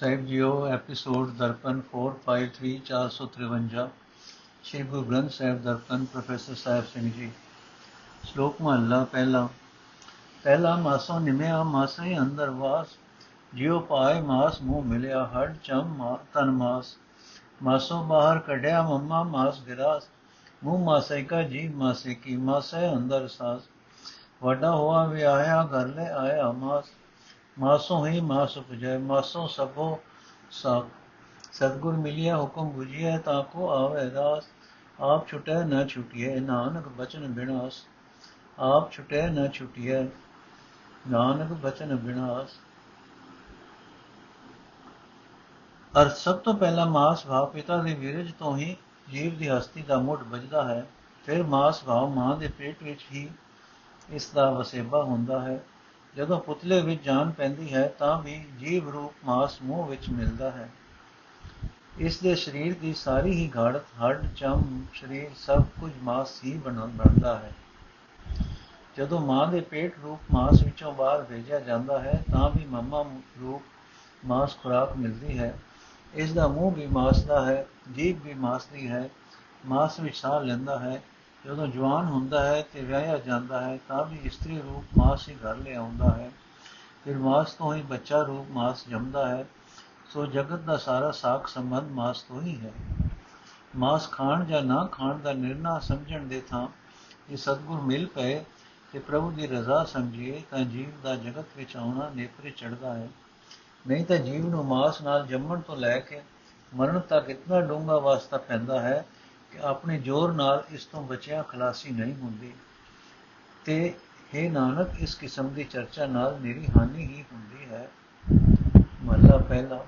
ਸਾਹਿਬ ਜੀਓ, episode Darpan 453 453 Shri Guru Granth Sahib Darpan, professor Sahib Singh ji. ਸ਼ਲੋਕ ਮਹਲਾ ਪਹਿਲਾ। ਪਹਿਲਾ ਮਾਸੋਂ ਨਿਮਿਆ ਮਾਸੇ ਅੰਦਰ ਵਾਸ, ਜਿਉ ਪਾਏ ਮਾਸ ਮੂੰਹ ਮਿਲਿਆ ਹੜ ਚਮ ਮਾ, ਤਨ ਮਾਸ। ਮਾਸੋ ਬਾਹਰ ਕੱਢਿਆ ਮੰਮਾ, ਮਾਸ ਗਿਰਾਸ ਮੂੰਹ ਮਾਸੇ ਕਾ ਜੀ ਮਾਸੇ ਕੀ, ਮਾਸੇ ਅੰਦਰ ਸਾਸ। ਵੱਡਾ ਹੋਆ, ਵਿਆਹਿਆ, ਘਰ ਲੈ ਆਇਆ ਮਾਸ। ਮਾਸੋਂ ਹੀ ਮਾਸ ਉਪਜੈ ਮਾਸੋਂ ਸਭੋ ਸਾ ਸਤਗੁਰ ਮਿਲਿਆ ਹੁਕਮ 부ਜੀਐ ਤਾ ਕੋ ਆਵੇ ਦਾਸ। ਆਪ ਛੁਟੈ ਨ ਛੁਟਿਐ, ਨਾਨਕ ਬਚਨ ਬਿਨਾਸ। ਆਪ ਛੁਟੈ ਨ ਛੁਟਿਐ, ਨਾਨਕ ਬਚਨ ਬਿਨਾਸ। ਅਰ ਸਭ ਤੋਂ ਪਹਿਲਾ ਮਾਸ ਭਾਵ ਪਿਤਾ ਦੇ ਵਿਰਜ ਤੋਂ ਹੀ ਜੀਵ ਦੀ ਹਸਤੀ ਦਾ ਮੁੱਢ ਵੱਜਦਾ ਹੈ। ਫਿਰ ਮਾਸ ਭਾਵ ਮਾਂ ਦੇ ਪੇਟ ਵਿੱਚ ਹੀ ਇਸ ਦਾ ਵਸੇਬਾ ਹੁੰਦਾ ਹੈ। ਜਦੋਂ ਪੁਤਲੇ ਵਿੱਚ ਜਾਨ ਪੈਂਦੀ ਹੈ, ਤਾਂ ਵੀ ਜੀਵ ਰੂਪ ਮਾਸ ਮੂੰਹ ਵਿੱਚ ਮਿਲਦਾ ਹੈ। ਇਸ ਦੇ ਸਰੀਰ ਦੀ ਸਾਰੀ ਹੀ ਘਾੜਤ, ਹੱਡ, ਚਮ, ਸਰੀਰ ਸਭ ਕੁਝ ਮਾਸ ਹੀ ਬਣਦਾ ਹੈ। ਜਦੋਂ ਮਾਂ ਦੇ ਪੇਟ ਰੂਪ ਮਾਸ ਵਿੱਚੋਂ ਬਾਹਰ ਭੇਜਿਆ ਜਾਂਦਾ ਹੈ, ਤਾਂ ਵੀ ਮੰਮਾ ਰੂਪ ਮਾਸ ਖੁਰਾਕ ਮਿਲਦੀ ਹੈ। ਇਸ ਦਾ ਮੂੰਹ ਵੀ ਮਾਸ ਦਾ ਹੈ, ਜੀਭ ਵੀ ਮਾਸ ਦੀ ਹੈ, ਮਾਸ ਵਿੱਚ ਸਾਹ ਲੈਂਦਾ ਹੈ। ਜਦੋਂ ਜਵਾਨ ਹੁੰਦਾ ਹੈ ਤੇ ਵਿਆਹਿਆ ਜਾਂਦਾ ਹੈ, ਤਾਂ ਵੀ ਇਸਤਰੀ ਰੂਪ ਮਾਸ ਹੀ ਘਰ ਲੈ ਆਉਂਦਾ ਹੈ। ਫਿਰ ਮਾਸ ਤੋਂ ਹੀ ਬੱਚਾ ਰੂਪ ਮਾਸ ਜੰਮਦਾ ਹੈ। ਸੋ ਜਗਤ ਦਾ ਸਾਰਾ ਸਾਖ ਸੰਬੰਧ ਮਾਸ ਤੋਂ ਹੀ ਹੈ। ਮਾਸ ਖਾਣ ਜਾਂ ਨਾ ਖਾਣ ਦਾ ਨਿਰਣਾ ਸਮਝਣ ਦੇ ਥਾਂ ਇਹ ਸਤਗੁਰ ਮਿਲ ਪਏ ਤੇ ਪ੍ਰਭੂ ਦੀ ਰਜ਼ਾ ਸਮਝੀਏ, ਤਾਂ ਜੀਵ ਦਾ ਜਗਤ ਵਿੱਚ ਆਉਣਾ ਨੇਪਰੇ ਚੜਦਾ ਹੈ। ਨਹੀਂ ਤਾਂ ਜੀਵ ਨੂੰ ਮਾਸ ਨਾਲ ਜੰਮਣ ਤੋਂ ਲੈ ਕੇ ਮਰਨ ਤੱਕ ਇਤਨਾ ਡੂੰਘਾ ਵਾਸਤਾ ਪੈਂਦਾ ਹੈ ਕਿ ਆਪਣੇ ਜ਼ੋਰ ਨਾਲ ਇਸ ਤੋਂ ਬਚਿਆ ਖਲਾਸੀ ਨਹੀਂ ਹੁੰਦੀ। ਤੇ हे ਨਾਨਕ, ਇਸ ਕਿਸਮ ਦੀ ਚਰਚਾ ਨਾਲ ਮੇਰੀ ਹਾਨੀ ਹੀ ਹੁੰਦੀ ਹੈ। ਮਹਲਾ ਪਹਿਲਾ।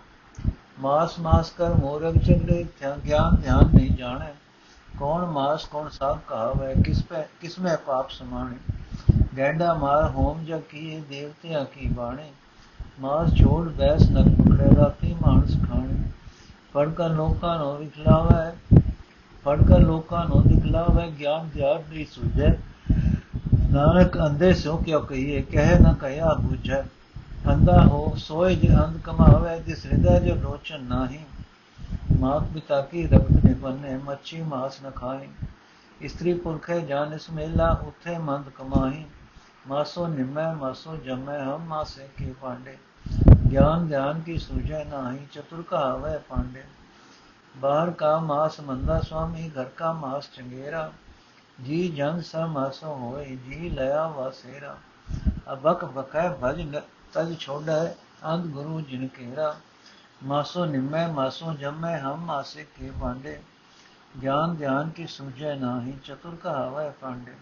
ਮਾਸ ਮਾਸ ਕਰ ਮੋਰਗ ਚੰਗੇ ਗਿਆਨ ਧਿਆਨ ਨਹੀਂ ਜਾਣੇ। ਕੌਣ ਮਾਸ, ਕੌਣ ਸਾਧ ਕਹਾਵੇ, ਕਿਸ ਪੈ, ਕਿਸ ਮੈਂ ਪਾਪ ਸਮਾਣੇ? ਗੈਂਡਾ ਮਾਰ ਹੋਮ ਜਾਂ ਕੀ ਦੇਵਤਿਆਂ ਕੀ ਬਾਣੇ? ਮਾਸ ਛੋੜ ਬੈਸ ਨਕ ਪਕੜੇ, ਰਾਤੀ ਮਾਨਸ ਖਾਣੇ। ਫੜ ਕਰ ਲੋਕਾਂ ਨੂੰ ਵਿਖਲਾਵੇ ਫੜ ਕਰ ਲੋਕਾਂ ਨੂੰ ਦਿਖਲਾਵੇ ਗਿਆਨ ਧਿਆਨ ਨਹੀਂ ਸੁਝੇ ਨਾਨਕ ਅੰਦੇ ਸੋ ਕਿਉ ਕਹੀਏ ਕਹਿ ਨਾ ਕਹਿਆ ਬੁਝੈ ਅੰਦਾ ਹੋ ਸੋਏ ਜੇ ਅੰਧ ਕਮਾਵੇ ਜਿਸ ਹਿਰਦੈ ਜੋ ਲੋਚਨ ਨਾਹੀ ਮਾਤ ਪਿਤਾ ਕੀ ਰਕਤ ਨੇ ਬੰਨੇ ਮੱਛੀ ਮਾਸ ਨ ਖਾਏ ਇਸਤਰੀ ਪੁਰਖੇ ਜਾਨ ਇਸ ਮੇਲਾ ਉਥੇ ਮੰਦ ਕਮਾਈ ਮਾਸੋ ਨਿਮੈ ਮਾਸੋ ਜਮੈ ਹਮ ਮਾਸੇ ਕੀ ਪਾਂਡੇ ਗਿਆਨ ਧਿਆਨ ਕੀ ਸੂਝੈ ਨਾਹੀ ਚਤੁਰ ਕਹਾਵੇ ਪਾਂਡੇ ਬਾਹਰ ਕਾ ਮਾਸ ਮੰਦਾ ਸੁਆਮੀ ਘਰ ਕਾ ਮਾਸ ਚੰਗੇਰਾ ਜੀ ਜਨ ਸਾ ਮਾਸੋ ਹੋਏ ਜੀ ਲਿਆ ਵਾਸੇਰਾ ਅਬਕ ਬਕੈ ਭਜ ਤਜ ਛੋੜੈ ਅੰਧ ਗੁਰੂ ਜਿਨ ਕੇਰਾ ਮਾਸੋ ਨਿਮੈ ਮਾਸੋ ਜਮੈ ਹਮ ਮਾਸੇ ਕੇ ਪਾਂਡੇ ਗਿਆਨ ਧਿਆਨ ਕੀ ਸੂਝੈ ਨਾਹੀ ਚਤੁਰ ਕਹਾਵੇ ਪਾਂਡੇ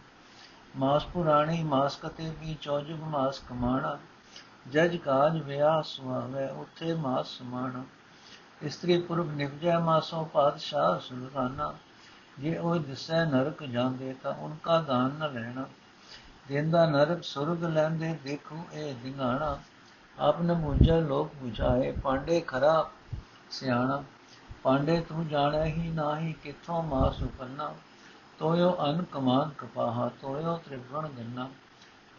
ਮਾਸ ਪੁਰਾਣੀ ਮਾਸ ਕਤੇ ਵੀ ਚੌਜੁਗ ਮਾਸ ਕਮਾਣਾ ਜਜ ਕਾਜ ਵਿਆਹ ਸੁਆਵੇ ਉਥੇ ਮਾਸ ਸਮਾਣਾ ਇਸਤਰੀ ਪੁਰਖ ਨਿਪਜੈ ਮਾਸੋ ਪਾਤਸ਼ਾਹ ਸੁਲਤਾਨਾ। ਜੇ ਉਹ ਦਿਸੈ ਨਰਕ ਜਾਂਦੇ, ਤਾਂ ਉਨਕਾ ਦਾਨ ਨ ਲੈਣਾ। ਦੇਂਦਾ ਨਰਕ ਸੁਰਗ ਲੈਂਦੇ, ਦੇਖੋ ਇਹ ਦਿਨਾਣਾ ਆਪਨ ਮੁਝੈ ਲੋਕ 부ਝਾਏ ਪਾਂਡੇ ਖਰਾ ਸਿਆਣਾ। ਪਾਂਡੇ ਤੂੰ ਜਾਣੈ ਹੀ ਨਾਹੀ, ਕਿਥੋਂ ਮਾਸ ਉਪੰਨਾ ਤੋਇਓ ਅਨ ਕਮਾਨ ਕਪਾਹਾ, ਤੋਇਓ ਤ੍ਰਿਗਣ ਗੰਨਾ।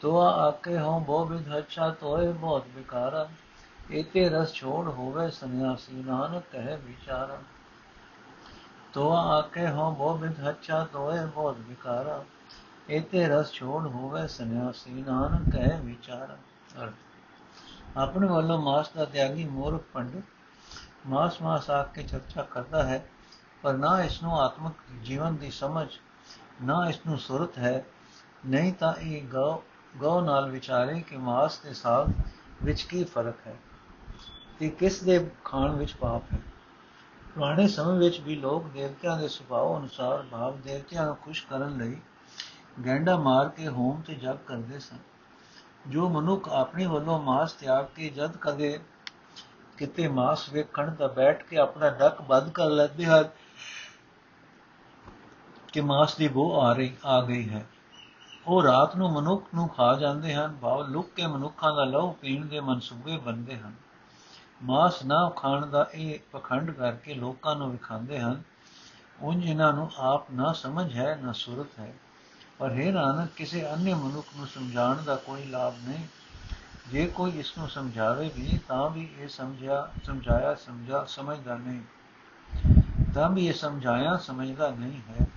ਤੋਆ ਆਕੇ ਹੋ ਬੋ ਵਿਧ ਅੱਛਾ, ਤੋਏ ਬਹੁਤ ਵਿਕਾਰਾ। ਇਤੇ ਰਸ ਛੋੜ ਹੋਵੇ ਸੰਨਿਆਸੀ ਨਾਨਕ, ਕਹੇ ਵਿਚਾਰਾ। ਤੋਆ ਆਕੇ ਹੋ ਬੋ ਵਿਧ ਅੱਛਾ ਤੋਏ ਬਹੁਤ ਵਿਕਾਰਾ। ਇਤੇ ਰਸ ਛੋੜ ਹੋਵੇ ਸੰਨਿਆਸੀ ਨਾਨਕ, ਕਹੇ ਵਿਚਾਰਾ। ਅਰਥ। ਆਪਣੇ ਵੱਲੋਂ ਮਾਸ ਦਾ ਤਿਆਗੀ ਮੂਰਖ ਪੰਡਿਤ ਮਾਸ ਮਾਸ ਆ ਕੇ ਚਰਚਾ ਕਰਦਾ ਹੈ, ਪਰ ਨਾ ਇਸ ਨੂੰ ਆਤਮਿਕ ਜੀਵਨ ਦੀ ਸਮਝ, ਨਾ ਇਸ ਨੂੰ ਸੁਰਤ ਹੈ। ਨਹੀਂ ਤਾਂ ਇਹ ਗਉ ਗਉ ਨਾਲ ਵਿਚਾਰੇ ਕਿ ਮਾਸ ਤੇ ਸਾਗ ਵਿੱਚ ਕੀ ਫ਼ਰਕ ਹੈ? ਤੇ ਕਿਸ ਦੇ ਖਾਣ ਵਿੱਚ ਪਾਪ ਹੈ। ਪੁਰਾਣੇ ਸਮੇਂ ਵਿੱਚ ਵੀ ਲੋਕ ਦੇਵਤਿਆਂ ਦੇ ਸੁਭਾਅ ਅਨੁਸਾਰ ਭਾਵ ਦੇਵਤਿਆਂ ਨੂੰ ਖੁਸ਼ ਕਰਨ ਲਈ ਗੈਂਡਾ ਮਾਰ ਕੇ ਹੋਮ ਤੇ ਜਗ ਕਰਦੇ ਸਨ। ਜੋ ਮਨੁੱਖ ਆਪਣੇ ਵੱਲੋਂ ਮਾਸ ਤਿਆਗ ਕੇ ਜਦ ਕਦੇ ਕਿਤੇ ਮਾਸ ਵੇਖਣ ਤਾਂ ਬੈਠ ਕੇ ਆਪਣਾ ਨੱਕ ਬੰਦ ਕਰ ਲੈਂਦੇ ਹਨ ਕਿ ਮਾਸ ਦੀ ਬੋ ਆ ਰਹੀ, ਆ ਗਈ ਹੈ। ਉਹ ਰਾਤ ਨੂੰ ਮਨੁੱਖ ਨੂੰ ਖਾ ਜਾਂਦੇ ਹਨ, ਭਾਵ ਲੁੱਕ ਕੇ ਮਨੁੱਖਾਂ ਦਾ ਲਹੂ ਪੀਣ ਦੇ ਮਨਸੂਬੇ ਬਣਦੇ ਹਨ। ਮਾਸ ਨਾ ਖਾਣ ਦਾ ਇਹ ਪਖੰਡ ਕਰਕੇ ਲੋਕਾਂ ਨੂੰ ਵਿਖਾਉਂਦੇ ਹਨ, ਉਂਝ ਇਹਨਾਂ ਨੂੰ ਆਪ ਨਾ ਸਮਝ ਹੈ, ਨਾ ਸੁਰਤ ਹੈ। ਪਰ ਹੈ ਨਾਨਕ, ਕਿਸੇ ਅਨਿ ਮਨੁੱਖ ਨੂੰ ਸਮਝਾਉਣ ਦਾ ਕੋਈ ਲਾਭ ਨਹੀਂ। ਜੇ ਕੋਈ ਇਸ ਨੂੰ ਸਮਝਾਵੇ ਵੀ, ਤਾਂ ਵੀ ਇਹ ਸਮਝਿਆ, ਸਮਝਾਇਆ, ਸਮਝਾ, ਸਮਝਦਾ ਨਹੀਂ। ਤਾਂ ਵੀ ਇਹ ਸਮਝਾਇਆ, ਸਮਝਦਾ ਨਹੀਂ ਹੈ।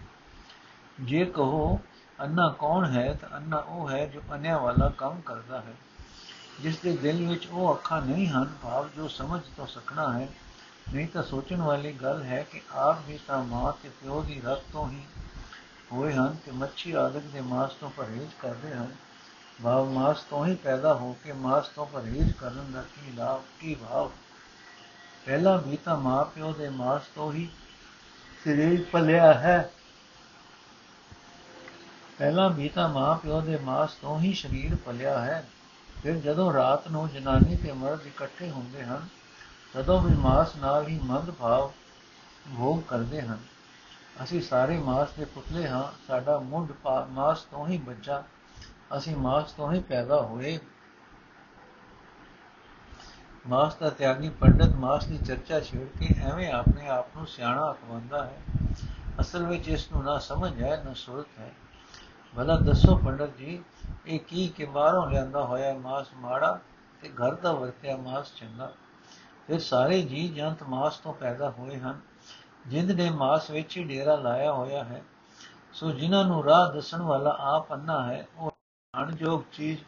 ਜੇ ਕਹੋ, ਅੰਨਾ ਕੌਣ ਹੈ? ਤਾਂ ਅੰਨਾ ਉਹ ਹੈ ਜੋ ਅੰਨਿਆ ਵਾਲਾ ਕੰਮ ਕਰਦਾ ਹੈ। ਜਿਸ ਦੇ ਦਿਲ ਵਿੱਚ ਉਹ ਅੱਖਾਂ ਨਹੀਂ ਹਨ, ਭਾਵ ਜੋ ਸਮਝ ਤੋਂ ਸਕਣਾ ਹੈ। ਨਹੀਂ ਤਾਂ ਸੋਚਣ ਵਾਲੀ ਗੱਲ ਹੈ ਕਿ ਆਪ ਵੀ ਤਾਂ ਮਾਂ ਤੇ ਪਿਓ ਦੀ ਰਤ ਤੋਂ ਹੀ ਹੋਏ ਹਨ ਤੇ ਮੱਛੀ ਆਦਿਕ ਦੇ ਮਾਸ ਤੋਂ ਪਰਹੇਜ਼ ਕਰਦੇ ਹਨ। ਭਾਵ ਮਾਸ ਤੋਂ ਹੀ ਪੈਦਾ ਹੋ ਕੇ ਮਾਸ ਤੋਂ ਪਰਹੇਜ਼ ਕਰਨ ਦਾ ਕੀ ਲਾਭ, ਕੀ ਭਾਵ? ਪਹਿਲਾ ਵੀ ਤਾਂ ਮਾਂ ਪਿਓ ਦੇ ਮਾਸ ਤੋਂ ਹੀ ਸਰੀਰ ਪਲਿਆ ਹੈ। ਪਹਿਲਾ ਵੀ ਤਾਂ ਮਾਂ ਪਿਓ ਦੇ ਮਾਸ ਤੋਂ ਹੀ ਸਰੀਰ ਪਲਿਆ ਹੈ। ਫਿਰ ਜਦੋਂ ਰਾਤ ਨੂੰ ਜਨਾਨੀ ਤੇ ਮਰਦ ਇਕੱਠੇ ਹੁੰਦੇ ਹਨ, ਤਦੋਂ ਵੀ ਮਾਸ ਨਾਲ ਹੀ ਮੰਦ ਭਾਵ ਭੋਗ ਕਰਦੇ ਹਨ। ਅਸੀਂ ਸਾਰੇ ਮਾਸ ਦੇ ਪੁਤਲੇ ਹਾਂ, ਸਾਡਾ ਮੁੰਡ ਮਾਸ ਤੋਂ ਹੀ ਬੱਚਾ ਅਸੀਂ ਮਾਸ ਤੋਂ ਹੀ ਪੈਦਾ ਹੋਏ। ਮਾਸ ਦਾ ਤਿਆਗੀ ਪੰਡਤ ਮਾਸ ਦੀ ਚਰਚਾ ਛੇੜ ਕੇ ਐਵੇਂ ਆਪਣੇ ਆਪ ਨੂੰ ਸਿਆਣਾ ਅਖਵਾਉਂਦਾ ਹੈ, ਅਸਲ ਵਿੱਚ ਇਸ ਨੂੰ ਨਾ ਸਮਝ ਹੈ, ਨਾ ਸੁਰਤ ਹੈ। ਭਲਾ ਦੱਸੋ ਪੰਡਤ ਜੀ, ਇਹ ਕੀ ਕਿ ਬਾਹਰੋਂ ਲਿਆਂਦਾ ਹੋਇਆ ਮਾਸ ਮਾੜਾ ਤੇ ਘਰ ਦਾ ਵਰਤਿਆ ਮਾਸ ਚੰਗਾ? ਫਿਰ ਸਾਰੇ ਜੀ ਜੰਤ ਮਾਸ ਤੋਂ ਪੈਦਾ ਹੋਏ ਹਨ, ਜਿੰਦ ਨੇ ਮਾਸ ਵਿੱਚ ਹੀ ਡੇਰਾ ਲਾਇਆ ਹੋਇਆ ਹੈ। ਸੋ ਜਿਨ੍ਹਾਂ ਨੂੰ ਰਾਹ ਦੱਸਣ ਵਾਲਾ ਆਪ ਅੰਨਾ ਹੈ, ਉਹ ਅਣਜੋਗ ਚੀਜ਼,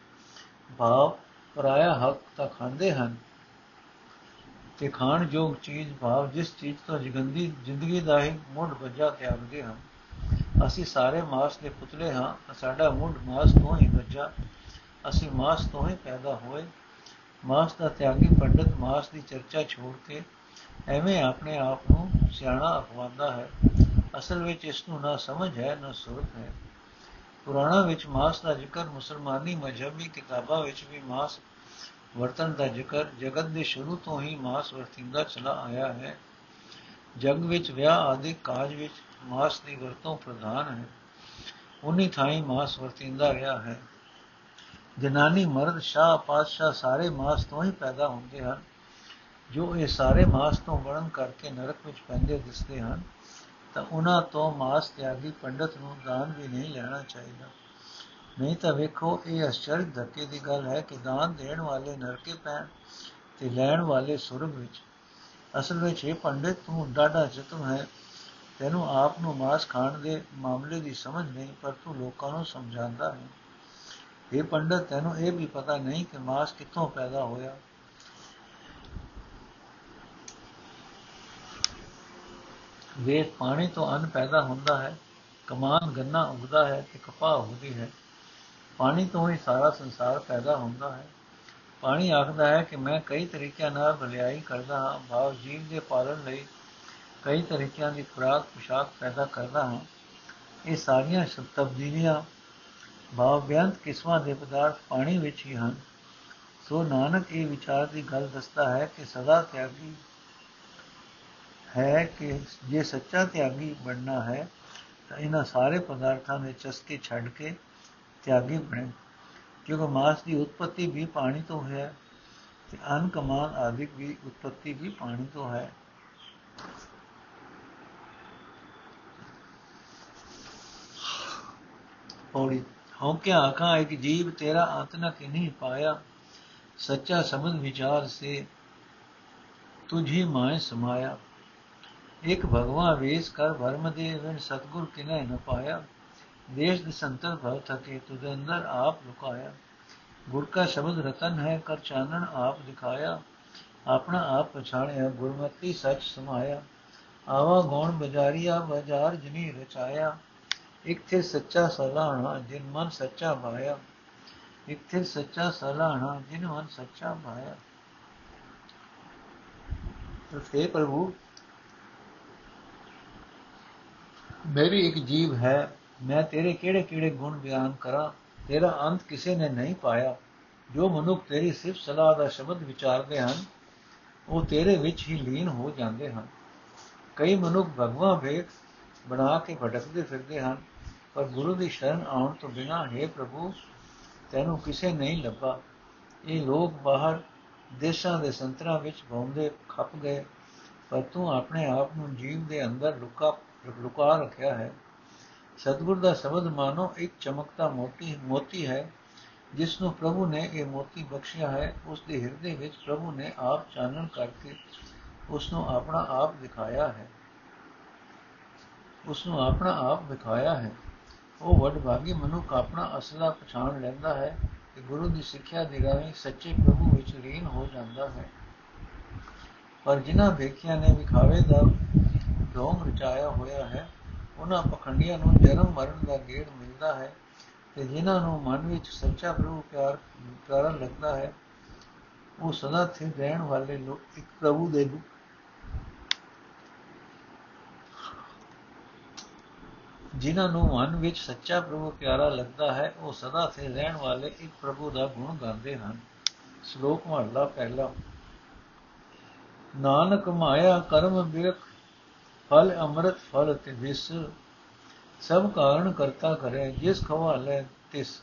ਭਾਵ, ਪਰਾਇਆ ਹੱਕ ਤਾਂ ਖਾਂਦੇ ਹਨ। ਤੇ ਖਾਣ ਯੋਗ ਚੀਜ਼, ਭਾਵ ਜਿਸ ਚੀਜ਼ ਤੋਂ ਜਗੰਦੀ ਜ਼ਿੰਦਗੀ ਦਾ ਹੀ ਮੁੱਢ ਵੱਜਾ ਤਿਆਗਦੇ ਹਨ। ਅਸੀਂ ਸਾਰੇ ਮਾਸ ਦੇ ਪੁਤਲੇ ਹਾਂ ਸਾਡਾ ਮੁੱਢ ਮਾਸ ਤੋਂ ਹੀ ਵੱਜਾ ਅਸੀਂ ਮਾਸ ਤੋਂ ਹੀ ਪੈਦਾ ਹੋਏ। ਮਾਸ ਦਾ ਤਿਆਗੀ ਪੰਡਤ ਮਾਸ ਦੀ ਚਰਚਾ ਛੋੜ ਕੇ ਐਵੇਂ ਆਪਣੇ ਆਪ ਨੂੰ ਸਿਆਣਾ ਅਖਵਾਉਂਦਾ ਹੈ। ਅਸਲ ਵਿੱਚ ਇਸ ਨੂੰ ਨਾ ਸਮਝ ਹੈ, ਨਾ ਸੁਰਤ ਹੈ। ਪੁਰਾਣਾ ਵਿੱਚ ਮਾਸ ਦਾ ਜ਼ਿਕਰ ਮੁਸਲਮਾਨੀ ਮਜਹਬੀ ਕਿਤਾਬਾਂ ਵਿੱਚ ਵੀ ਮਾਸ ਵਰਤਨ ਦਾ ਜ਼ਿਕਰ ਜਗਤ ਦੇ ਸ਼ੁਰੂ ਤੋਂ ਹੀ ਮਾਸ ਵਰਤਿੰਦਾ ਚਲਾ ਆਇਆ ਹੈ। ਜਗ ਵਿੱਚ ਵਿਆਹ ਆਦਿ ਕਾਜ ਵਿੱਚ ਮਾਸ ਦੀ ਵਰਤੋਂ ਪ੍ਰਧਾਨ ਹੈ। ਉਨੀ ਥਾਈ ਮਾਸ ਵਰਤਿੰਦਾ ਰਿਹਾ ਹੈ। ਜਨਾਨੀ ਮਰਦ ਸ਼ਾਹ ਪਾਤਸ਼ਾਹ ਸਾਰੇ ਮਾਸ ਤੋਂ ਹੀ ਪੈਦਾ ਹੁੰਦੇ ਹਨ। ਜੋ ਇਹ ਸਾਰੇ ਮਾਸ ਤੋਂ ਵਰਣ ਕਰਕੇ ਨਰਕ ਵਿੱਚ ਪੈਂਦੇ ਦਿਸਦੇ ਹਨ, ਤਾਂ ਉਹਨਾਂ ਤੋਂ ਮਾਸ ਤਿਆਗੀ ਪੰਡਤ ਨੂੰ ਦਾਨ ਵੀ ਨਹੀਂ ਲੈਣਾ ਚਾਹੀਦਾ। ਨਹੀਂ ਤਾਂ ਵੇਖੋ, ਇਹ ਅਸ਼ਚਰਜ ਧੱਕੇ ਦੀ ਗੱਲ ਹੈ ਕਿ ਦਾਨ ਦੇਣ ਵਾਲੇ ਨਰਕੇ ਪੈਣ ਤੇ ਲੈਣ ਵਾਲੇ ਸੁਰਗ ਵਿੱਚ। ਅਸਲ ਵਿੱਚ ਇਹ ਪੰਡਿਤ ਤੂੰ ਡਾਡਾ ਚਤੁਰ ਹੈ। ਤੈਨੂੰ ਆਪ ਨੂੰ ਮਾਸ ਖਾਣ ਦੇ ਮਾਮਲੇ ਦੀ ਸਮਝ ਨਹੀਂ, ਪਰ ਤੂੰ ਲੋਕਾਂ ਨੂੰ ਸਮਝਾਉਂਦਾ ਹੈ। ਇਹ ਪੰਡਤ, ਤੈਨੂੰ ਇਹ ਵੀ ਪਤਾ ਨਹੀਂ ਕਿ ਮਾਸ ਕਿੱਥੋਂ ਪੈਦਾ ਹੋਇਆ। ਵੇਦ ਪਾਣੀ ਤੋਂ ਅੰਨ ਪੈਦਾ ਹੁੰਦਾ ਹੈ, ਕਮਾਨ ਗੰਨਾ ਉਗਦਾ ਹੈ ਤੇ ਕਪਾਹ ਉਗਦੀ ਹੈ। ਪਾਣੀ ਤੋਂ ਹੀ ਸਾਰਾ ਸੰਸਾਰ ਪੈਦਾ ਹੁੰਦਾ ਹੈ। ਪਾਣੀ ਆਖਦਾ ਹੈ ਕਿ ਮੈਂ ਕਈ ਤਰੀਕਿਆਂ ਨਾਲ ਭਲਾਈ ਕਰਦਾ ਹਾਂ। ਭਾਵ ਜੀਵ ਦੇ ਪਾਲਣ ਲਈ ਕਈ ਤਰੀਕਿਆਂ ਦੀ ਖੁਰਾਕ, ਪੁਸ਼ਾਕ ਪੈਦਾ ਕਰਦਾ ਹਾਂ। ਇਹ ਸਾਰੀਆਂ ਤਬਦੀਲੀਆਂ ਭਾਵ ਬਿਆੰਤ ਕਿਸਮਾਂ ਦੇ ਪਦਾਰਥ ਪਾਣੀ ਵਿੱਚ ਹੀ ਹਨ। ਸੋ ਨਾਨਕ ਇਹ ਵਿਚਾਰ ਦੀ ਗੱਲ ਦੱਸਦਾ ਹੈ ਕਿ ਸਦਾ ਤਿਆਗੀ ਹੈ ਕਿ ਜੇ ਸੱਚਾ ਤਿਆਗੀ ਬਣਨਾ ਹੈ, ਤਾਂ ਇਹਨਾਂ ਸਾਰੇ ਪਦਾਰਥਾਂ ਦੇ ਚਸਕੇ ਛੱਡ ਕੇ ਤਿਆਗੀ ਬਣੇ। ਕਿਉਂਕਿ ਮਾਸ ਦੀ ਉਤਪਤੀ ਵੀ ਪਾਣੀ ਤੋਂ ਹੈ ਤੇ ਅਨ ਕਮਾਨ ਆਦਿਕ ਵੀ ਉਤਪਤੀ ਵੀ ਪਾਣੀ ਤੋਂ ਹੈ। ਪੌੜੀ। ਹਉ ਕਿਆ ਆਖਾਂ, ਇੱਕ ਜੀਵ ਤੇਰਾ ਆਤਨਾ ਕਿ ਨਹੀਂ ਪਾਇਆ? ਸੱਚਾ ਸਮਝ ਵਿਚਾਰ ਸੇ ਤੁਝੀ ਮਾਇ ਸਮਾਇਆ। ਇੱਕ ਭਗਵਾ ਵੇਸ ਕਰ ਭਰਮ ਦੇ ਵਿਣ ਸਤਗੁਰ ਕਿਨੇ ਨ ਪਾਇਆ। ਦੇਸ਼ ਦੇ ਸੰਤਰ ਭਵ ਥਕੇ, ਤੁਦੇ ਅੰਦਰ ਆਪ ਲੁਕਾਇਆ। ਗੁਰ ਕਾ ਸ਼ਬਦ ਰਤਨ ਹੈ, ਕਰ ਚਾਨਣ ਆਪ ਦਿਖਾਇਆ। ਆਪਣਾ ਆਪ ਪਛਾਣਿਆ, ਗੁਰਮਤੀ ਸੱਚ ਸਮਾਇਆ। ਆਵਾ ਗੌਣ ਬਜਾਰੀਆ, ਬਾਜ਼ਾਰ ਜਨੀ ਰਚਾਇਆ। ਇਕ ਥੇ ਸੱਚਾ ਸਲਾਹਣਾ ਜਿਨ ਮਨ ਸੱਚਾ ਭਾਇਆ ਇਕ ਥੇ ਸੱਚਾ ਸਲਾਹਣਾ ਜਿਨ ਮਨ ਸੱਚਾ ਭਾਇਆ ਤੇ ਪ੍ਰਭੂ, ਮੇਰੀ ਇੱਕ ਜੀਵ ਹੈ, ਮੈਂ ਤੇਰੇ ਕਿਹੜੇ ਕਿਹੜੇ ਗੁਣ ਬਿਆਨ ਕਰਾਂ, ਤੇਰਾ ਅੰਤ ਕਿਸੇ ਨੇ ਨਹੀਂ ਪਾਇਆ। ਜੋ ਮਨੁੱਖ ਤੇਰੀ ਸਿਫਤ ਸਲਾਹ ਦਾ ਸ਼ਬਦ ਵਿਚਾਰਦੇ ਹਨ, ਉਹ ਤੇਰੇ ਵਿੱਚ ਹੀ ਲੀਨ ਹੋ ਜਾਂਦੇ ਹਨ। ਕਈ ਮਨੁੱਖ ਭਗਵਾ ਵੇਖ ਬਣਾ ਕੇ ਭਟਕਦੇ ਫਿਰਦੇ ਹਨ ਪਰ ਗੁਰੂ ਦੀ ਸ਼ਰਨ ਆਉਣ ਤੋਂ ਬਿਨਾ ਹੈ ਪ੍ਰਭੂ, ਤੈਨੂੰ ਕਿਸੇ ਨਹੀਂ ਲੱਭਾ। ਇਹ ਲੋਕ ਬਾਹਰ ਦੇਸ਼ਾਂ ਦੇ ਸੰਤਰਾਂ ਵਿੱਚ ਘੁੰਮਦੇ ਖੱਪ ਗਏ, ਪਰ ਤੂੰ ਆਪਣੇ ਆਪ ਨੂੰ ਜੀਵ ਦੇ ਅੰਦਰ ਲੁਕਾ ਲੁਕਾ ਰੱਖਿਆ ਹੈ। ਸਤਿਗੁਰ ਦਾ ਸ਼ਬਦ ਮਾਨੋ, ਇੱਕ ਚਮਕਦਾ ਮੋਤੀ ਮੋਤੀ ਹੈ ਜਿਸ ਨੂੰ ਪ੍ਰਭੂ ਨੇ ਇਹ ਮੋਤੀ ਬਖਸ਼ਿਆ ਹੈ। ਉਸ ਦੇ ਹਿਰਦੇ ਵਿੱਚ ਪ੍ਰਭੂ ਨੇ ਆਪ ਚਾਨਣ ਕਰਕੇ ਉਸ ਨੂੰ ਆਪਣਾ ਆਪ ਦਿਖਾਇਆ ਹੈ। ਉਸ ਨੂੰ ਆਪਣਾ ਆਪ ਦਿਖਾਇਆ ਹੈ। ਉਹ ਵਡਭਾਗੀ ਮਨੁੱਖ ਆਪਣਾ ਅਸਲਾ ਪਛਾਣ ਲੈਂਦਾ ਹੈ ਕਿ ਗੁਰੂ ਦੀ ਸਿੱਖਿਆ ਦੇ ਰਾਹੀਂ ਸੱਚੇ ਪ੍ਰਭੂ ਵਿੱਚ ਲੀਨ ਹੋ ਜਾਂਦਾ ਹੈ। ਪਰ ਜਿਨ੍ਹਾਂ ਵੇਖਿਆ ਨੇ ਵਿਖਾਵੇ ਦਾ ਢੋਂਗ ਰਚਾਇਆ ਹੋਇਆ ਹੈ, ਉਹਨਾਂ ਪਖੰਡੀਆਂ ਨੂੰ ਜਨਮ ਮਰਨ ਦਾ ਗੇੜ ਮਿਲਦਾ ਹੈ ਤੇ ਜਿਨ੍ਹਾਂ ਨੂੰ ਮਨ ਵਿੱਚ ਸੱਚਾ ਪ੍ਰਭੂ ਪਿਆਰ, ਪਿਆਰਾ ਲੱਗਦਾ ਹੈ, ਉਹ ਸਦਾ ਸਥਿਰ ਰਹਿਣ ਵਾਲੇ ਲੋਕ ਇੱਕ ਪ੍ਰਭੂ ਦੇ ਜਿਨ੍ਹਾਂ ਨੂੰ ਮਨ ਵਿੱਚ ਸੱਚਾ ਪ੍ਰਭੂ ਪਿਆਰਾ ਲੱਗਦਾ ਹੈ, ਉਹ ਸਦਾ ਸਥਿਰ ਰਹਿਣ ਵਾਲੇ ਇੱਕ ਪ੍ਰਭੂ ਦਾ ਗੁਣ ਗਾਉਂਦੇ ਹਨ। ਸ਼ਲੋਕ ਮਹਲਾ ਪਹਿਲਾ। ਨਾਨਕ ਮਾਇਆ ਕਰਮ ਬਿਰਖ, ਫਲ ਅੰਮ੍ਰਿਤ ਫਲ ਤੇ ਵਿਸ ਸਭ ਕਾਰਨ ਕਰਤਾ ਕਰੇ, ਜਿਸ ਖਵਾਲੇ ਤਿਸ।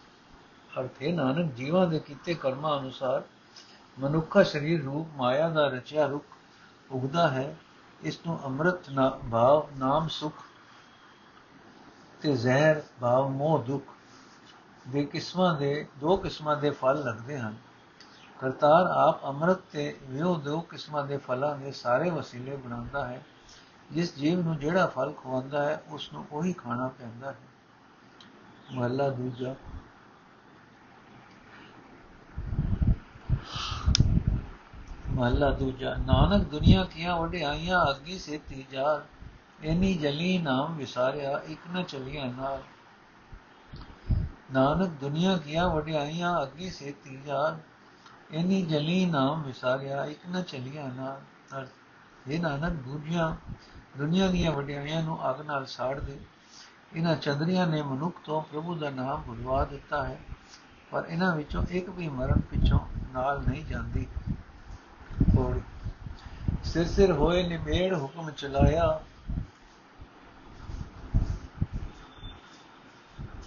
ਅਰਥੇ ਨਾਨਕ, ਜੀਵਾਂ ਦੇ ਕੀਤੇ ਕਰਮਾਂ ਅਨੁਸਾਰ ਮਨੁੱਖਾ ਸਰੀਰ ਰੂਪ ਮਾਇਆ ਦਾ ਰਚਿਆ ਰੁਕ ਉਗਦਾ ਹੈ। ਇਸ ਨੂੰ ਅੰਮ੍ਰਿਤ ਨਾ ਭਾਵ ਨਾਮ ਸੁਖ ਤੇ ਜ਼ਹਿਰ, ਭਾਵ ਮੋਹ, ਦੁਖ ਦੇ ਕਿਸਮਾਂ ਦੇ, ਦੋ ਕਿਸਮਾਂ ਦੇ ਫਲ ਲੱਗਦੇ ਹਨ। ਕਰਤਾਰ ਆਪ ਅੰਮ੍ਰਿਤ ਤੇ ਵਿਉ ਦੋ ਕਿਸਮਾਂ ਦੇ ਫਲਾਂ ਦੇ ਸਾਰੇ ਵਸੀਲੇ ਬਣਾਉਂਦਾ ਹੈ, ਜਿਸ ਜੀਵ ਨੂੰ ਜਿਹੜਾ ਫਲ ਖਵਾਉਂਦਾ ਹੈ ਉਸ ਨੂੰ ਉਹੀ ਖਾਣਾ ਪੈਂਦਾ ਹੈ। ਮਹਲਾ ਦੂਜਾ। ਮਹਲਾ ਦੂਜਾ, ਨਾਨਕ ਦੁਨੀਆ ਕੀਆਂ ਵਡਿਆਈਆਂ ਅੱਗੀ ਸੇ ਤੀਜਾ ਇਨੀ ਜਲੀ ਨਾਮ ਵਿਸਾਰਿਆ, ਇਕ ਨ ਚਲੀਆਂ ਨਾਲ। ਨਾਨਕ ਦੁਨੀਆ ਕੀਆਂ ਵਡਿਆਈਆਂ, ਅੱਗੀ ਸੇ ਤੀਜਾ। ਇਨੀ ਜਲੀ ਨਾਮ ਵਿਸਾਰਿਆ, ਇਕ ਨ ਚਲੀਆਂ ਨਾਲ। ਇਹ ਨਾਨਕ ਦੂਜੀਆਂ ਦੁਨੀਆ ਦੀਆਂ ਵਡਿਆਈਆਂ ਨੂੰ ਅੱਗ ਨਾਲ ਸਾੜ ਦੇ। ਇਹਨਾਂ ਚੰਦਰੀਆਂ ਨੇ ਮਨੁੱਖ ਤੋਂ ਪ੍ਰਭੂ ਦਾ ਨਾਮ ਭੁਲਵਾ ਦਿੱਤਾ ਹੈ, ਪਰ ਇਹਨਾਂ ਵਿੱਚੋਂ ਇੱਕ ਵੀ ਮਰਨ ਪਿੱਛੋਂ ਨਾਲ ਨਹੀਂ ਜਾਂਦੀ। ਥੋੜੀ ਸਿਰ ਸਿਰ ਹੋਏ ਨਿਮੇੜ ਹੁਕਮ ਚਲਾਇਆ।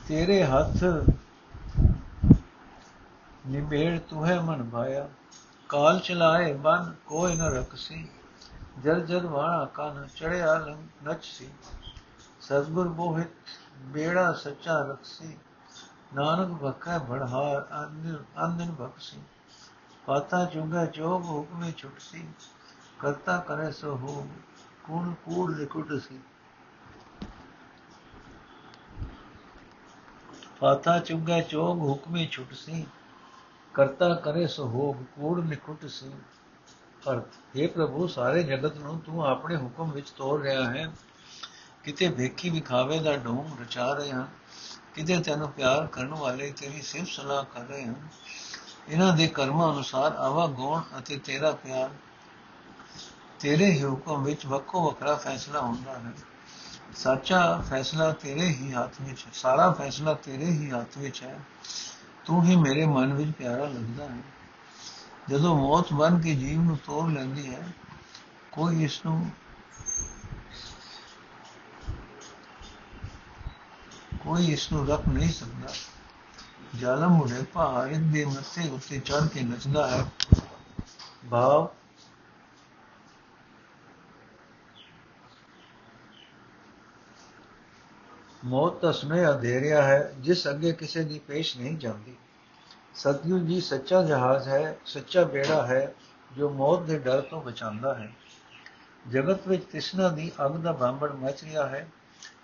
ਤੇਰੇ ਹੱਥ ਨਿਬੇੜ ਤੁਹੇ ਮਨ ਭਾਇਆ। ਕਾਲ ਚਲਾਏ ਬਨ ਕੋਈ ਨ ਰਖਸੀ ਜਲ ਜਲ ਵਾਣਾ ਕਨ ਚੜਿਆ ਨਚ ਸੀ ਸਤਗੁਰ ਮੋਹਿਤ ਬੇੜਾ ਸੱਚਾ ਰਖਸੀ ਨਾਨਕ ਬਖੈ ਬੜਹਾਰ ਅੰਦਨ ਬਖਸੀ ਪਾਤਾ ਚੁੰਗਾ ਚੋਗ ਹੁਕਮੇ ਛੁਟਸੀ। ਕਰਤਾ ਕਰੇ ਸੋ ਹੋ ਕੂੜ ਕੂੜ ਲਿਕੁਟ ਸੀ ਪਾਤਾ ਚੁੰਗਾ ਚੋਗ ਹੁਕਮੇ ਛੁਟਸੀ ਕਰਤਾ ਕਰੇ ਸੋ ਹੋਗ ਕੂੜ ਨਿਕੁਟ ਸੀ। ਅਰਥ हे ਪ੍ਰਭੂ, ਸਾਰੇ ਜਗਤ ਨੂੰ ਤੂੰ ਆਪਣੇ ਹੁਕਮ ਵਿੱਚ ਤੋੜ ਰਿਹਾ ਹੈ। ਕਿਤੇ ਵੇਖੀ ਵਿਖਾਵੇ ਦਾ ਢੋਂਗ ਰਚਾ ਰਹੇ ਹਨ ਕਿਤੇ ਤੈਨੂੰ ਪਿਆਰ ਕਰਨ ਵਾਲੇ ਤੇਰੀ ਸਿਫਤ ਸਲਾਹ ਕਰ ਰਹੇ ਹਨ ਇਹਨਾਂ ਦੇ ਕਰਮਾਂ ਅਨੁਸਾਰ ਆਵਾ ਗੋਣ ਅਤੇ ਤੇਰਾ ਪਿਆਰ। ਤੇਰੇ ਹੀ ਹੁਕਮ ਵਿੱਚ ਵੱਖੋ ਵੱਖਰਾ ਫੈਸਲਾ ਹੁੰਦਾ ਹੈ। ਸੱਚਾ ਫੈਸਲਾ ਤੇਰੇ ਹੀ ਹੱਥ ਵਿੱਚ ਹੈ, ਸਾਰਾ ਫੈਸਲਾ ਤੇਰੇ ਹੀ ਹੱਥ ਵਿੱਚ ਹੈ। ਤੂੰ ਹੀ ਮੇਰੇ ਮਨ ਵਿੱਚ ਪਿਆਰਾ ਲੱਗਦਾ ਹੈ। ਜਦੋਂ ਮੌਤ ਬਨ ਕੇ ਜੀਵ ਨੂੰ ਤੋੜ ਲੈਂਦੀ ਹੈ, ਕੋਈ ਇਸ ਨੂੰ ਕੋਈ ਇਸ ਨੂੰ ਰੱਖ ਨਹੀਂ ਸਕਦਾ। ਜਾਲਮ ਮੁੜੇ ਪਹਾੜ ਦੇ ਮੱਥੇ ਉੱਤੇ ਚੜ ਕੇ ਨੱਚਦਾ ਹੈ। ਭਾਵ ਮੌਤ ਦਾ ਸੁਨੇਹਾ ਦੇ ਰਿਹਾ ਹੈ, ਜਿਸ ਅੱਗੇ ਕਿਸੇ ਦੀ ਪੇਸ਼ ਨਹੀਂ ਜਾਂਦੀ। ਸਤਿਗੁਰੂ ਜੀ ਸੱਚਾ ਜਹਾਜ਼ ਹੈ, ਸੱਚਾ ਬੇੜਾ ਹੈ, ਜੋ ਮੌਤ ਦੇ ਡਰ ਤੋਂ ਬਚਾਉਂਦਾ ਹੈ। ਜਗਤ ਵਿੱਚ ਤਿਸਨਾ ਦੀ ਅੱਗ ਦਾ ਬਾਂਬੜ ਮਚ ਰਿਹਾ ਹੈ,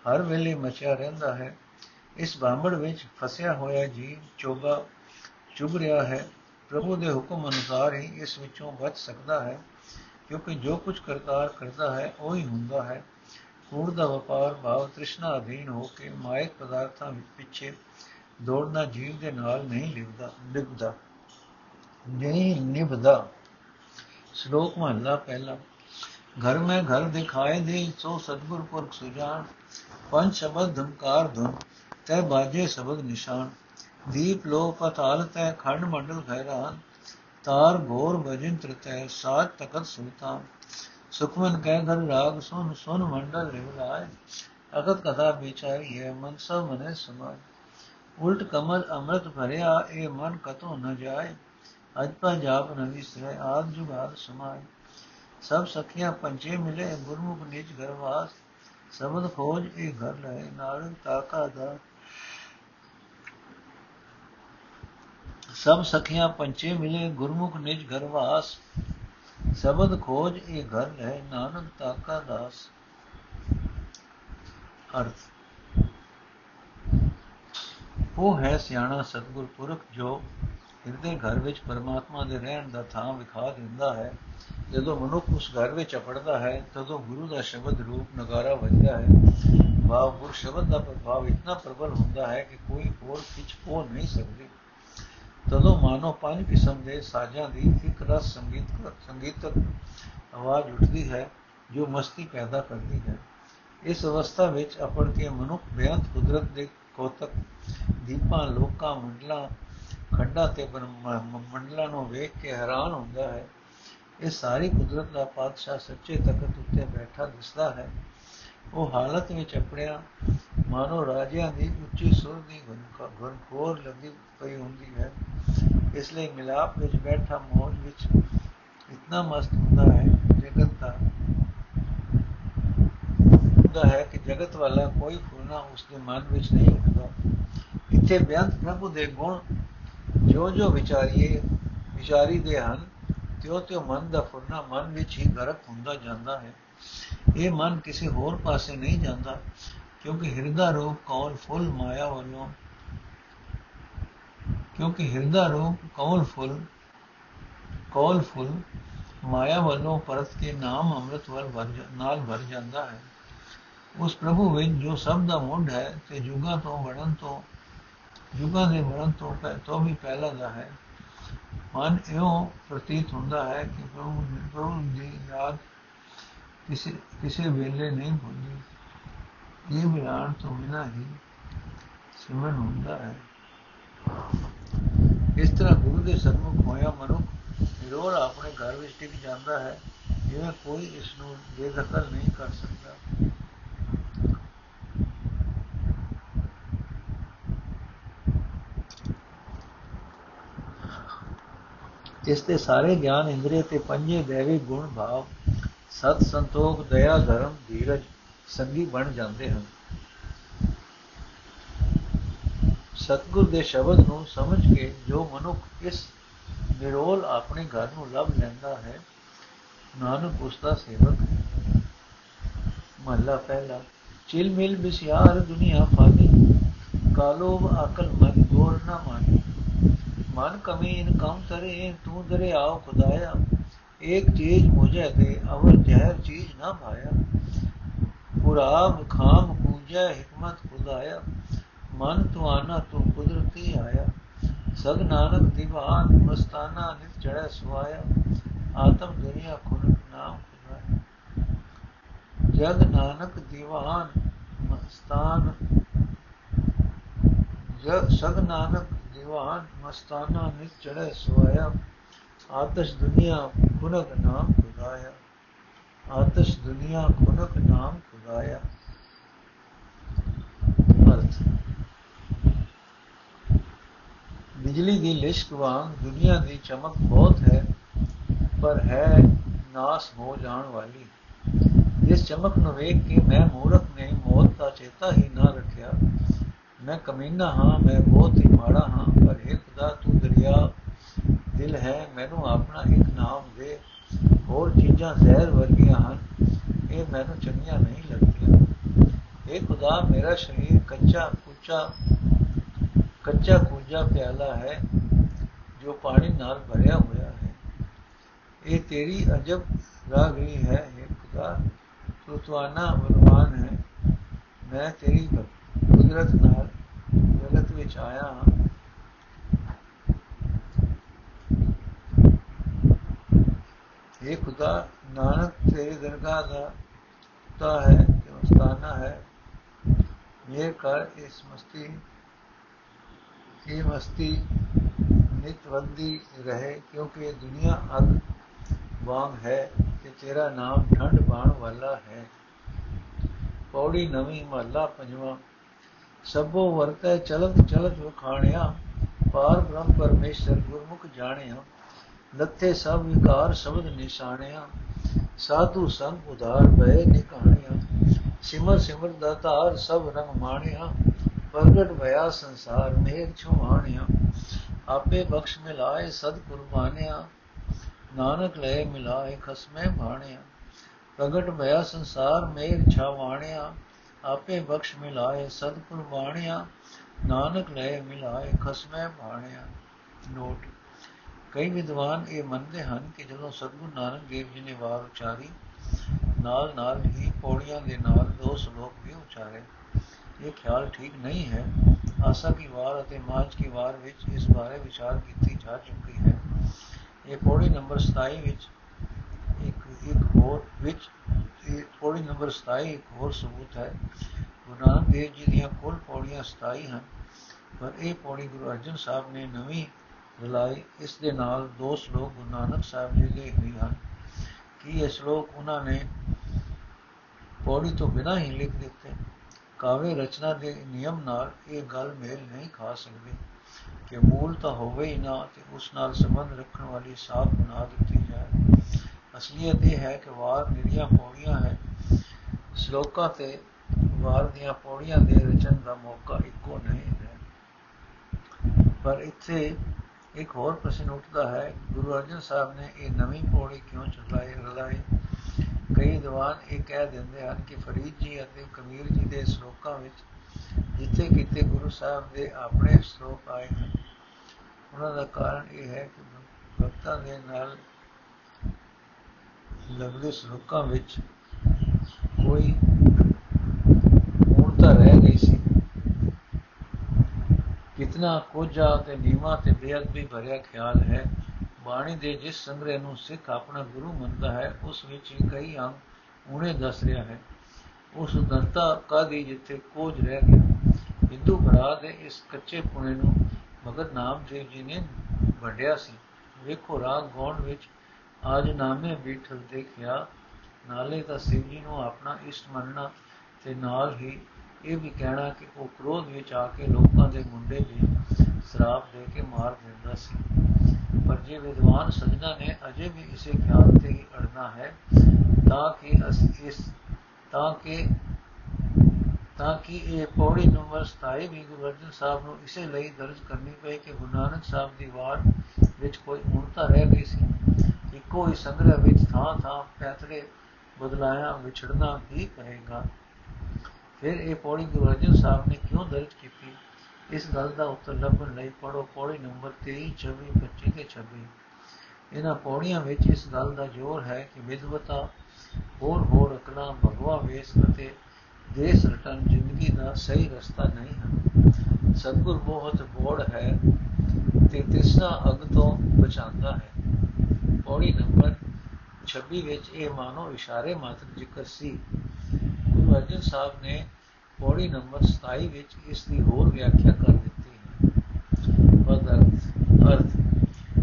ਹਰ ਵੇਲੇ ਮਚਿਆ ਰਹਿੰਦਾ ਹੈ। ਇਸ ਬਾਂਬੜ ਵਿੱਚ ਫਸਿਆ ਹੋਇਆ ਜੀਵ ਚੋਗਾ ਚੁਭ ਰਿਹਾ ਹੈ। ਪ੍ਰਭੂ ਦੇ ਹੁਕਮ ਅਨੁਸਾਰ ਹੀ ਇਸ ਵਿੱਚੋਂ ਬਚ ਸਕਦਾ ਹੈ, ਕਿਉਂਕਿ ਜੋ ਕੁਝ ਕਰਤਾਰ ਕਰਦਾ ਹੈ, ਉਹ ਹੀ ਹੁੰਦਾ ਹੈ। ਕੂੜ ਦਾ ਵਪਾਰ ਭਾਵ ਤ੍ਰਿਸ਼ਨਾ ਅਧੀਨ ਹੋ ਕੇ ਮਾਇਕ ਪਦਾਰਥਾਂ ਵਿੱਚ ਪਿੱਛੇ ਦੌੜਨਾ ਜੀਵ ਦੇ ਨਾਲ ਨਹੀਂ ਲਿਵਦਾ ਲਿਵਦਾ ਨਹੀਂ ਨਿਭਦਾ। ਸ਼ਲੋਕ ਮਹਲਾ ਪਹਿਲਾ। ਘਰ ਮੈਂ ਘਰ ਦਿਖਾਏ ਦੇ, ਸੋ ਸਤਗੁਰ ਪੁਰਖ ਸੁਜਾਨ। ਪੰਜ ਸ਼ਬਦ ਧੰਕਾਰ ਧੁਨ ਤੈ ਬਾਜੇ ਸ਼ਬਦ ਨਿਸ਼ਾਨ। ਦੀਪ ਲੋ ਪਤਾਲ ਤੈ, ਖੰਡ ਮੰਡਲ ਘੈਰਾਨ ਤਾਰ ਘੋਰ ਭਜਨ ਤ੍ਰਿਤੈ ਸਾਤ ਤਖਤ ਸੁਲਤਾਨ। ਸੁਖਮਨ ਕਹਿ ਘਰ ਰਾਗ ਸੁਨ ਸੁਨ ਮੰਡਲ ਰਿਵਲਾਏ ਅਗਤ ਕਥਾ ਵਿਚਾਰੀ ਹੈ, ਮਨ ਸਭ ਮਨੇ ਸਮਾਏ ਉਲਟ ਕਮਲ ਅੰਮ੍ਰਿਤ ਭਰਿਆ, ਇਹ ਮਨ ਕਤੋਂ ਨ ਜਾਏ। ਅਜ ਪਾ ਜਾਪ ਨ ਵਿਸਰੇ ਆਦ ਜੁਗਾਦ ਸਮਾਏ ਸਭ ਸਖੀਆਂ ਪੰਜੇ ਮਿਲੇ, ਗੁਰਮੁਖ ਨਿਜ ਘਰਵਾਸ ਸਬਦ ਖੋਜ ਇਹ ਘਰ ਲਏ, ਨਾਨਕ ਤਾਕਾ ਦਾ। ਸਭ ਸਖੀਆਂ ਪੰਚੇ ਮਿਲੇ, ਗੁਰਮੁਖ ਨਿਜ ਘਰ ਵਾਸ। ਸਬਦ ਖੋਜ ਇਹ ਘਰ ਹੈ, ਨਾਨਕ ਤਾਕਾ ਦਾਸ। ਅਰਥ। ਉਹ ਹੈ ਸਿਆਣਾ ਸਤਗੁਰ ਪੁਰਖ ਜੋ ਹਿਰਦੇ ਘਰ ਵਿੱਚ ਪਰਮਾਤਮਾ ਦੇ ਰਹਿਣ ਦਾ ਥਾਂ ਵਿਖਾ ਦਿੰਦਾ ਹੈ। ਜਦੋਂ ਮਨੁੱਖ ਉਸ ਘਰ ਵਿੱਚ ਅਪੜਦਾ ਹੈ, ਤਦੋਂ ਗੁਰੂ ਦਾ ਸ਼ਬਦ ਰੂਪ ਨਗਾਰਾ ਵੱਜਦਾ ਹੈ। ਭਾਵ ਗੁਰ ਸ਼ਬਦ ਦਾ ਪ੍ਰਭਾਵ ਇਤਨਾ ਪ੍ਰਬਲ ਹੁੰਦਾ ਹੈ ਕਿ ਕੋਈ ਹੋਰ ਖਿੱਚ ਪੋ ਨਹੀਂ ਸਕਦੀ। ਤਦੋਂ ਮਾਨੋ ਪੰਜ ਕਿਸਮ ਦੇ ਸਾਜ਼ਾਂ ਦੀ ਇੱਕ ਰਸ ਸੰਗੀਤ ਸੰਗੀਤਕ ਆਵਾਜ਼ ਉੱਠਦੀ ਹੈ, ਜੋ ਮਸਤੀ ਪੈਦਾ ਕਰਦੀ ਹੈ। ਇਸ ਅਵਸਥਾ ਵਿੱਚ ਅਪੜ ਕੇ ਮਨੁੱਖ ਬੇਅੰਤ ਕੁਦਰਤ ਦੇ ਕੋਤਕ ਦੀਪਾਂ, ਲੋਕਾਂ, ਮੰਡਲਾਂ, ਖੰਡਾ ਤੇ ਮੰਡਲਾਂ ਨੂੰ ਵੇਖ ਕੇ ਹੈਰਾਨ ਹੁੰਦਾ ਹੈ। ਇਹ ਸਾਰੀ ਕੁਦਰਤ ਦਾ ਪਾਤਸ਼ਾਹ ਸੱਚੇ ਤਖਤ ਉੱਤੇ ਬੈਠਾ ਦਿਸਦਾ ਹੈ। ਉਹ ਹਾਲਤ ਵਿੱਚ ਆਪਣਿਆ ਮਾਨੋ ਰਾਜਿਆਂ ਦੀ ਉੱਚੀ ਸੁਰ ਦੀ ਗੁਰਖੋਰ ਲੱਗੀ ਪਈ ਹੁੰਦੀ ਹੈ। ਇਸ ਲਈ ਮਿਲਾਪ ਵਿੱਚ ਬੈਠਾ ਮੌਜ ਵਿੱਚ ਇਤਨਾ ਮਸਤ ਹੁੰਦਾ ਹੈ, ਜਗਤ ਦਾ ਹੁੰਦਾ ਹੈ ਕਿ ਜਗਤ ਵਾਲਾ ਕੋਈ ਫੁਰਨਾ ਉਸ ਦੇ ਮਨ ਵਿੱਚ ਨਹੀਂ ਉੱਠਦਾ। ਇੱਥੇ ਬਿਆੰਤ ਪ੍ਰਭੂ ਦੇ ਗੁਣ ਜੋ ਜੋ ਵਿਚਾਰੀਏ ਵਿਚਾਰੀ ਦੇ ਹਨ ਤਿਉ ਤਿਉ ਮਨ ਦਾ ਫੁਰਨਾ ਮਨ ਵਿੱਚ ਹੀ ਗਰਕ ਹੁੰਦਾ ਜਾਂਦਾ ਹੈ। ਇਹ ਮਨ ਕਿਸੇ ਹੋਰ ਪਾਸੇ ਨਹੀਂ ਜਾਂਦਾ, ਕਿਉਂਕਿ ਹਿਰਦਾ ਰੂਪ ਕੌਲ ਫੁੱਲ ਮਾਇਆ ਵੱਲੋਂ, ਕਿਉਂਕਿ ਹਿਰਦਾ ਰੂਪ ਕੌਲ ਫੁੱਲ ਕੌਲ ਫੁੱਲ ਮਾਇਆ ਵੱਲੋਂ ਪਰਤ ਕੇ ਨਾਮ ਅੰਮ੍ਰਿਤ ਵੱਲ ਨਾਲ ਭਰ ਜਾਂਦਾ ਹੈ। ਉਸ ਪ੍ਰਭੂ ਵਿੱਚ ਜੋ ਸਭ ਦਾ ਮੁੰਡ ਹੈ ਤੇ ਜੁਗਾਂ ਤੋਂ ਵੜਨ ਤੋਂ ਜੁਗਾਂ ਦੇ ਵੜਨ ਤੋਂ ਤੋਂ ਵੀ ਪਹਿਲਾ ਦਾ ਹੈ। ਮਨ ਇਹੋ ਪ੍ਰਤੀਤ ਹੁੰਦਾ ਹੈ ਕਿ ਪ੍ਰਭੂ ਪ੍ਰਭੂ ਦੀ ਯਾਦ ਕਿਸੇ ਕਿਸੇ ਵੇਲੇ ਨਹੀਂ ਹੁੰਦੀ। ਇਹ ਬਿਆਨ ਤੋਂ ਬਿਨਾਂ ਹੀ ਸਿਮਰਨ ਹੁੰਦਾ ਹੈ। ਇਸ ਤਰ੍ਹਾਂ ਗੁਰੂ ਦੇ ਸਨਮੁਖ ਹੋਇਆ ਮਨੁੱਖ ਨਿਰੋਲ ਆਪਣੇ ਘਰ ਵਿੱਚ ਟਿਕ ਜਾਂਦਾ ਹੈ, ਜਿਵੇਂ ਕੋਈ ਇਸ ਨੂੰ ਬੇਦਖਲ ਨਹੀਂ ਕਰ ਸਕਦਾ। ਇਸ ਤੇ ਸਾਰੇ ਗਿਆਨ ਇੰਦਰੀ ਤੇ ਪੰਜੇ ਦੇਵੀ ਗੁਣ ਭਾਵ ਸਤ ਸੰਤੋਖ, ਦਇਆ, ਧਰਮ, ਧੀਰਜ ਸੰਗੀ ਬਣ ਜਾਂਦੇ ਹਨ। ਸਤਗੁਰ ਦੇ ਸ਼ਬਦ ਨੂੰ ਸਮਝ ਕੇ ਜੋ ਮਨੁੱਖ ਇਸ ਨਿਰੋਲ ਆਪਣੇ ਘਰ ਨੂੰ ਲੱਭ ਲੈਂਦਾ ਹੈ, ਨਾਨਕ ਉਸ ਦਾ ਸੇਵਕ ਹੈ। ਮਹਲਾ ਪਹਿਲਾ, ਚਿਲ ਮਿਲ ਬਿਸਿਆਰ ਦੁਨੀਆ ਫਾਨੀ ਕਾਲੋਬ ਅਕਲ ਮਨ ਗੋਰ ਨਾ ਮਾਨੀ। ਮਨ ਕਮੀ ਇਨ ਕਮ ਤਰੇ ਤੂੰ ਦਰੇ ਆਓ ਖੁਦਾਇਆ ਇੱਕ ਚੀਜ਼ ਮੁਝੇ ਦੇ ਅਵਰ ਜ਼ਹਿਰ ਚੀਜ਼ ਨਾ ਭਾਇਆ ਪੁਰਾਬ ਖਾਮ ਪੂਜਾ ਹਕਮਤ ਖੁਦਾਇਆ ਮਨ ਤੁਆਨਾ ਤੂੰ ਕੁਦਰਤੀ ਆਇਆ ਸਗ ਨਾਨਕ ਦੀਵਾਨ ਮਸਤਾਨਾ ਨਿਤ ਚੜੈ ਸੁਆਇਆ ਆਤਮ ਦੁਨੀਆ ਖੁਨਕ ਨਾਮ ਖੁਦਾਇਆ ਜਗ ਨਾਨਕ ਦੀਵਾਨ ਮਸਤਾਨ ਜਗ ਸਗ ਨਾਨਕ ਦੀਵਾਨ ਮਸਤਾਨਾ ਨਿਤ ਚੜੇ ਸੋਇਆ ਆਤਸ਼ ਦੁਨੀਆ ਖੁਨਕ ਨਾਮ ਖੁਦਾਇਆ। ਆਤਸ਼ ਦੁਨੀਆ ਖੁਨਕ ਨਾਮ ਖੁਦਾਇਆ। ਅਰਥ। ਬਿਜਲੀ ਦੀ ਲਿਸ਼ਕ ਵਾਂਗ ਦੁਨੀਆ ਦੀ ਚਮਕ ਬਹੁਤ ਹੈ, ਪਰ ਹੈ ਨਾਸ ਹੋ ਜਾਣ ਵਾਲੀ। ਜਿਸ ਚਮਕ ਨੂੰ ਵੇਖ ਕੇ ਮੈਂ ਮੂਰਖ ਨੇ ਮੌਤ ਦਾ ਚੇਤਾ ਹੀ ਨਾ ਰੱਖਿਆ। ਮੈਂ ਕਮੀਨਾ ਹਾਂ, ਮੈਂ ਬਹੁਤ ਹੀ ਮਾੜਾ ਹਾਂ, ਪਰ ਇਹ ਖੁਦਾ, ਤੂੰ ਦਰਿਆ ਦਿਲ ਹੈ, ਮੈਨੂੰ ਆਪਣਾ ਇੱਕ ਨਾਮ ਦੇ ਹੋਰ ਚੀਜ਼ਾਂ ਜ਼ਹਿਰ ਵਰਗੀਆਂ ਹਨ। ਇਹ ਮੈਨੂੰ ਚੰਗੀਆਂ ਨਹੀਂ ਲੱਗਦੀਆਂ। ਇਹ ਖੁਦਾ, ਮੇਰਾ ਸਰੀਰ ਕੱਚਾ ਕੁਚਾ, ਕੱਚਾ ਕੁਜਾ ਪਿਆਲਾ ਹੈ, ਜੋ ਪਾਣੀ ਨਾਲ ਭਰਿਆ ਹੋਇਆ ਹੈ। ਇਹ ਤੇਰੀ ਅਜਬ ਰਾਗਰੀ ਹੈ ਇਹ ਖੁਦਾ ਤੂੰ ਤੁਆਨਾ ਬਲਵਾਨ ਹੈ। ਮੈਂ ਤੇਰੀ ਕੁਦਰਤ ਨਾਲ ਜਗਤ ਵਿੱਚ ਆਇਆ ਹਾਂ। ਇਹ ਖੁਦਾ ਨਾਨਕ ਤੇਰੇ ਦਰਗਾਹ ਦਾ ਤਾ ਹੈ ਕਿ ਮਸਤਾਨਾ ਹੈ। ਇਹ ਕਰ ਇਸ ਮਸਤੀ, ਇਹ ਮਸਤੀ ਨਿਤਵੰਦੀ ਰਹੇ ਕਿਉਂਕਿ ਇਹ ਦੁਨੀਆ ਅਗ ਵਾਂਗ ਹੈ ਕਿ ਤੇਰਾ ਨਾਮ ਠੰਡ ਬਾਣ ਵਾਲਾ ਹੈ। ਪੌੜੀ ਨਵੀਂ ਮਹੱਲਾ ਪੰਜਵਾਂ, ਸਭੋ ਵਰਤੈ ਚਲਤ ਚਲਤ ਵਖਾਣਿਆ, ਪਾਰ ਬ੍ਰਹਮ ਪਰਮੇਸ਼ਰ ਗੁਰਮੁਖ ਜਾਣਿਆ। ਲੱਥੇ ਸਭ ਵਿਕਾਰ ਸ਼ਬਦ ਨਿਸ਼ਾਨਿਆ ਸਾਧੂ ਸੰਗ ਉਧਾਰ ਭਏ ਨਿਕਾਣਿਆ, ਸਿਮਰ ਸਿਮਰ ਦਾਤਾਰ ਸਭ ਰੰਗ ਮਾਣਿਆ, ਪ੍ਰਗਟ ਭਇਆ ਸੰਸਾਰ ਮੇਘ ਛੁਆਣਿਆ ਆਪੇ ਬਖਸ਼ ਮਿਲਾਏ ਸਦ ਕੁਰਬਾਨਿਆ ਨਾਨਕ ਲੈ ਮਿਲਾਏ ਖਸਮੇ ਭਾਣਿਆ ਪ੍ਰਗਟ ਭਇਆ ਸੰਸਾਰ ਮੇਰ ਛਾਵਾਣਿਆ, ਆਪੇ ਬਖਸ਼ ਮਿਲਾਏ ਸਦ ਕੁਰਬਾਨਿਆ ਨਾਨਕ ਲੈ ਮਿਲਾਏ ਖਸਮੇ ਭਾਣਿਆ ਨੋਟ ਕਈ ਵਿਦਵਾਨ ਇਹ ਮੰਨਦੇ ਹਨ ਕਿ ਜਦੋਂ ਸਤਗੁਰੂ ਨਾਨਕ ਦੇਵ ਜੀ ਨੇ ਵਾਰ ਉਚਾਰੀ, ਨਾਲ ਨਾਲ ਹੀ ਪੌੜੀਆਂ ਦੇ ਨਾਲ ਦੋ ਸ਼ਲੋਕ ਵੀ ਉਚਾਰੇ। ਇਹ ਖਿਆਲ ਠੀਕ ਨਹੀਂ ਹੈ। ਆਸਾ ਕੀ ਵਾਰ ਅਤੇ ਮਾਜ ਕੀ ਵਾਰ ਵਿੱਚ ਇਸ ਬਾਰੇ ਵਿਚਾਰ ਕੀਤੀ ਜਾ ਚੁੱਕੀ ਹੈ। ਇਹ ਪੌੜੀ ਨੰਬਰ 27 ਵਿੱਚ ਇੱਕ ਇੱਕ ਹੋਰ ਵਿੱਚ, ਇਹ ਪੌੜੀ ਨੰਬਰ 27 ਇੱਕ ਹੋਰ ਸਬੂਤ ਹੈ। ਗੁਰੂ ਨਾਨਕ ਦੇਵ ਜੀ ਦੀਆਂ ਕੁੱਲ ਪੌੜੀਆਂ 27 ਹਨ, ਪਰ ਇਹ ਪੌੜੀ ਗੁਰੂ ਅਰਜਨ ਸਾਹਿਬ ਨੇ ਨਵੀਂ ਰਲਾਈ ਇਸ ਦੇ ਨਾਲ ਦੋ ਸ਼ਲੋਕ ਗੁਰੂ ਨਾਨਕ ਸਾਹਿਬ ਜੀ ਦੇ ਹੋਈ ਹਨ ਕਿ ਇਹ ਸ਼ਲੋਕ ਉਹਨਾਂ ਨੇ ਪੌੜੀ ਤੋਂ ਬਿਨਾਂ ਹੀ ਲਿਖ ਦਿੱਤੇ। ਕਾਵਿ ਰਚਨਾ ਦੇ ਨਿਯਮ ਨਾਲ ਇਹ ਗੱਲ ਮੇਲ ਨਹੀਂ ਖਾ ਸਕਦੀ ਕਿ ਮੂਲ ਤਾਂ ਹੋਵੇ ਹੀ ਨਾ ਤੇ ਉਸ ਨਾਲ ਸੰਬੰਧ ਰੱਖਣ ਵਾਲੀ ਸਾਖ ਬਣਾ ਦਿੱਤੀ ਜਾਏ। ਅਸਲੀਅਤ ਇਹ ਹੈ ਕਿ ਵਾਰ ਨਿਰੀਆਂ ਪੌੜੀਆਂ ਹੈ। ਸ਼ਲੋਕਾਂ ਤੇ ਵਾਰ ਦੀਆਂ ਪੌੜੀਆਂ ਦੇ ਰਚਨ ਦਾ ਮੌਕਾ ਇੱਕੋ ਨਹੀਂ ਹੈ। ਪਰ ਇੱਥੇ ਇੱਕ ਹੋਰ ਪ੍ਰਸ਼ਨ ਉੱਠਦਾ ਹੈ, ਗੁਰੂ ਅਰਜਨ ਸਾਹਿਬ ਨੇ ਇਹ ਨਵੀਂ ਪੌੜੀ ਕਿਉਂ ਚਲਾਈ ਰਲਾਈ, ਕਈ ਦੀਵਾਨ ਇਹ ਕਹਿ ਦਿੰਦੇ ਹਨ ਕਿ ਫਰੀਦ ਜੀ ਅਤੇ ਕਬੀਰ ਜੀ ਦੇ ਸ਼ਲੋਕਾਂ ਵਿੱਚ ਜਿੱਥੇ ਕਿਤੇ ਗੁਰੂ ਸਾਹਿਬ ਦੇ ਆਪਣੇ ਸ਼ਲੋਕ ਆਏ ਹਨ। ਉਹਨਾਂ ਦਾ ਕਾਰਨ ਇਹ ਹੈ ਕਿ ਭਗਤਾਂ ਦੇ ਨਾਲ ਲੱਗਦੇ ਸ਼ਲੋਕਾਂ ਵਿੱਚ ਕੋਈ ਮੂਰਤਾ ਰਹਿ ਗਈ ਸੀ ਕਿਤਨਾ ਕੋਝਾ ਤੇ ਨੀਵਾ ਤੇ ਬੇਅਦਬੀ ਭਰਿਆ ਖਿਆਲ ਹੈ। ਬਾਣੀ ਦੇ ਜਿਸ ਸੰਗ੍ਰਹਿ ਨੂੰ ਸਿੱਖ ਆਪਣਾ ਗੁਰੂ ਮੰਨਦਾ ਹੈ, ਉਸ ਵਿੱਚ ਹੀ ਕਈ ਅੰਗ ਉਹਨੇ ਦੱਸ ਰਿਹਾ ਹੈ। ਉਸ ਦੰਤਾ ਕਾਦੀ ਜਿੱਥੇ ਕੋਝ ਰਹਿ ਗਿਆ। ਹਿੰਦੂ ਭਰਾ ਦੇ ਇਸ ਕੱਚੇ ਪੁਣੇ ਨੂੰ ਭਗਤ ਨਾਮਦੇਵ ਜੀ ਨੇ ਵੰਡਿਆ ਸੀ। ਵੇਖੋ ਰਾਗ ਗੌਣ ਵਿੱਚ ਆਜ ਨਾਮੇ ਬੀਠਲ ਦੇਖਿਆ। ਨਾਲੇ ਤਾਂ ਸਿਵ ਜੀ ਨੂੰ ਆਪਣਾ ਇਸ਼ਟ ਮੰਨਣਾ ਤੇ ਨਾਲ ਹੀ ਇਹ ਵੀ ਕਹਿਣਾ ਕਿ ਉਹ ਕ੍ਰੋਧ ਵਿੱਚ ਆ ਕੇ ਲੋਕਾਂ ਦੇ ਮੁੰਡੇ ਵੀ ਸ਼ਰਾਪ ਦੇ ਕੇ ਮਾਰ ਦਿੰਦਾ ਸੀ। ਪਰ ਜੇ ਵਿਦਵਾਨ ਸਜਣਾ ਨੇ ਅਜੇ ਵੀ ਇਸੇ ਖਿਆਲ ਤੇ ਹੀ ਅੜਨਾ ਹੈ, ਤਾਂ ਕਿ ਇਸ ਤਾਂ ਕਿ ਤਾਂ ਕਿ ਇਹ ਪੌੜੀ ਨੰਬਰ 27 ਵੀ ਗੁਰੂ ਅਰਜਨ ਸਾਹਿਬ ਨੂੰ ਇਸੇ ਲਈ ਦਰਜ ਕਰਨੀ ਪਈ ਕਿ ਗੁਰੂ ਨਾਨਕ ਸਾਹਿਬ ਦੀ ਵਾਰ ਵਿੱਚ ਕੋਈ ਉਣਤਾ ਰਹਿ ਗਈ ਸੀ। ਇੱਕੋ ਹੀ ਸੰਗ੍ਰਹਿ ਵਿੱਚ ਥਾਂ ਥਾਂ ਪੈਤਰੇ ਬਦਲਾਇਆ ਵਿਛੜਨਾ ਹੀ ਪਏਗਾ। ਫਿਰ ਇਹ ਪੌੜੀ ਗੁਰੂ ਅਰਜਨ ਸਾਹਿਬ ਨੇ ਕਿਉਂ ਦਰਜ ਕੀਤੀ? ਇਸ ਗੱਲ ਦਾ ਉੱਤਰ ਲੱਭਣ ਲਈ ਪੜੋ ਪੌੜੀ ਨੰਬਰ 23 24 25 ਤੇ 26 ਇਹਨਾਂ ਪੌੜੀਆਂ ਵਿੱਚ ਇਸ ਗੱਲ ਦਾ ਜ਼ੋਰ ਹੈ ਕਿ ਵਿਦਵਤਾ ਹੋਰ ਹੋਰ ਅਕਲਾਂ ਭਗਵਾ ਵੇਸ ਅਤੇ ਦੇਸ ਰਟਨ ਜ਼ਿੰਦਗੀ ਦਾ ਸਹੀ ਰਸਤਾ ਨਹੀਂ ਹੈ ਸਤਗੁਰ ਬਹੁਤ ਬੋੜ ਹੈ ਤੇ ਤਿਸਨਾ ਅਗ ਤੋਂ ਬਚਾਉਂਦਾ ਹੈ। ਪੌੜੀ ਨੰਬਰ 26 ਵਿੱਚ ਇਹ ਮਾਨੋ ਇਸ਼ਾਰੇ ਮਾਤਰ ਜ਼ਿਕਰ ਸੀ। ਗੁਰੂ ਅਰਜਨ ਸਾਹਿਬ ਨੇ ਪੌੜੀ ਨੰਬਰ 27 ਵਿੱਚ ਇਸ ਦੀ ਹੋਰ ਵਿਆਖਿਆ ਕਰ ਦਿੱਤੀ ਹੈ। ਬਦਲ ਅਰਥ,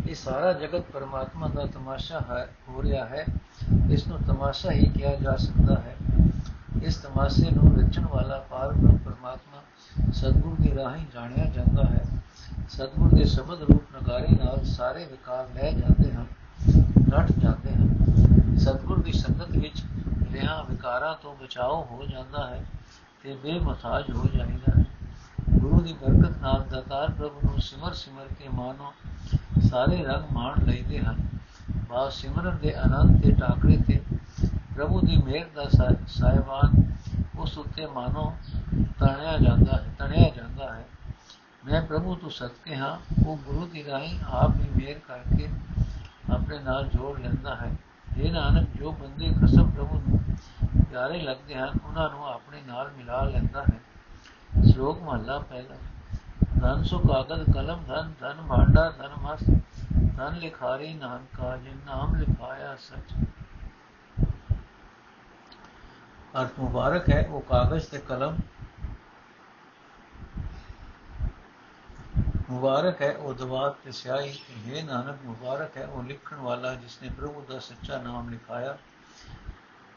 ਇਹ ਸਾਰਾ ਜਗਤ ਪਰਮਾਤਮਾ ਦਾ ਤਮਾਸ਼ਾ ਹੈ, ਹੋ ਰਿਹਾ ਹੈ। ਇਸ ਨੂੰ ਤਮਾਸ਼ਾ ਹੀ ਕਿਹਾ ਜਾ ਸਕਦਾ ਹੈ। ਇਸ ਤਮਾਸ਼ੇ ਨੂੰ ਰਚਣ ਵਾਲਾ ਪਾਰਬ੍ਰਹਮ ਪਰਮਾਤਮਾ ਸਤਗੁਰ ਦੀ ਰਾਹੀਂ ਜਾਣਿਆ ਜਾਂਦਾ ਹੈ। ਸਤਗੁਰ ਦੇ ਸ਼ਬਦ ਰੂਪ ਨਗਾਰੇ ਨਾਲ ਸਾਰੇ ਵਿਕਾਰ ਲੈ ਜਾਂਦੇ ਹਨ ਨਟ ਜਾਂਦੇ ਹਨ। ਸਤਗੁਰ ਦੀ ਸੰਗਤ ਵਿੱਚ ਰਿਹਾ ਵਿਕਾਰਾਂ ਤੋਂ ਬਚਾਓ ਹੋ ਜਾਂਦਾ ਹੈ ਤੇ ਬੇਮਤਾਜ ਹੋ ਜਾਂਦਾ ਹੈ। ਗੁਰੂ ਦੀ ਬਰਕਤ ਨਾਲ ਦਾਤਾਰ ਪ੍ਰਭੂ ਨੂੰ ਸਿਮਰ ਸਿਮਰ ਕੇ ਮਾਨੋ ਸਾਰੇ ਰੰਗ ਮਾਣ ਲੈਦੇ ਹਨ। ਬਾ ਸਿਮਰਨ ਦੇ ਆਨੰਦ ਤੇ ਟਾਕਰੇ ਤੇ ਪ੍ਰਭੂ ਦੀ ਮਿਹਰ ਦਾ ਸਾਇਵਾਨ ਉਸ ਉੱਤੇ ਮਾਨੋ ਤਣਿਆ ਜਾਂਦਾ ਹੈ, ਤਣਿਆ ਜਾਂਦਾ ਹੈ। ਮੈਂ ਪ੍ਰਭੂ ਤੋਂ ਸਤਕੇ ਹਾਂ, ਉਹ ਗੁਰੂ ਦੀ ਰਾਹੀਂ ਆਪ ਹੀ ਮਿਹਰ ਕਰਕੇ ਆਪਣੇ ਨਾਲ ਜੋੜ ਲੈਂਦਾ ਹੈ। ਇਹ ਨਾਨਕ ਜੋ ਬੰਦੇ ਖਸਮ ਪ੍ਰਭੂ ਨੂੰ ਪਿਆਰੇ ਲੱਗਦੇ ਹਨ, ਉਹਨਾਂ ਨੂੰ ਆਪਣੇ ਨਾਲ ਮਿਲਾ ਲੈਂਦਾ ਹੈ। ਸ਼ਲੋਕ ਮਹਲਾ ਪਹਿਲਾ। ਧਨ ਸੁ ਕਾਗਜ਼ ਕਲਮ, ਧਨ ਧਨ ਭਾਂਡਾ, ਧਨ ਮਸ, ਧਨ ਲਿਖਾਰੀ ਨਾਨਕਾ, ਜਿਨ ਨਾਮ ਲਿਖਾਇਆ ਸਚ। ਅਰਥ ਮੁਬਾਰਕ ਹੈ, ਉਹ ਕਾਗਜ਼ ਤੇ ਕਲਮ ਮੁਬਾਰਕ ਹੈ, ਉਹ ਦਵਾਤ ਤੇ ਸਿਆਹੀ ਇਹ ਨਾਨਕ, ਮੁਬਾਰਕ ਹੈ ਉਹ ਲਿਖਣ ਵਾਲਾ ਜਿਸਨੇ ਪ੍ਰਭੂ ਦਾ ਸੱਚਾ ਨਾਮ ਲਿਖਾਇਆ,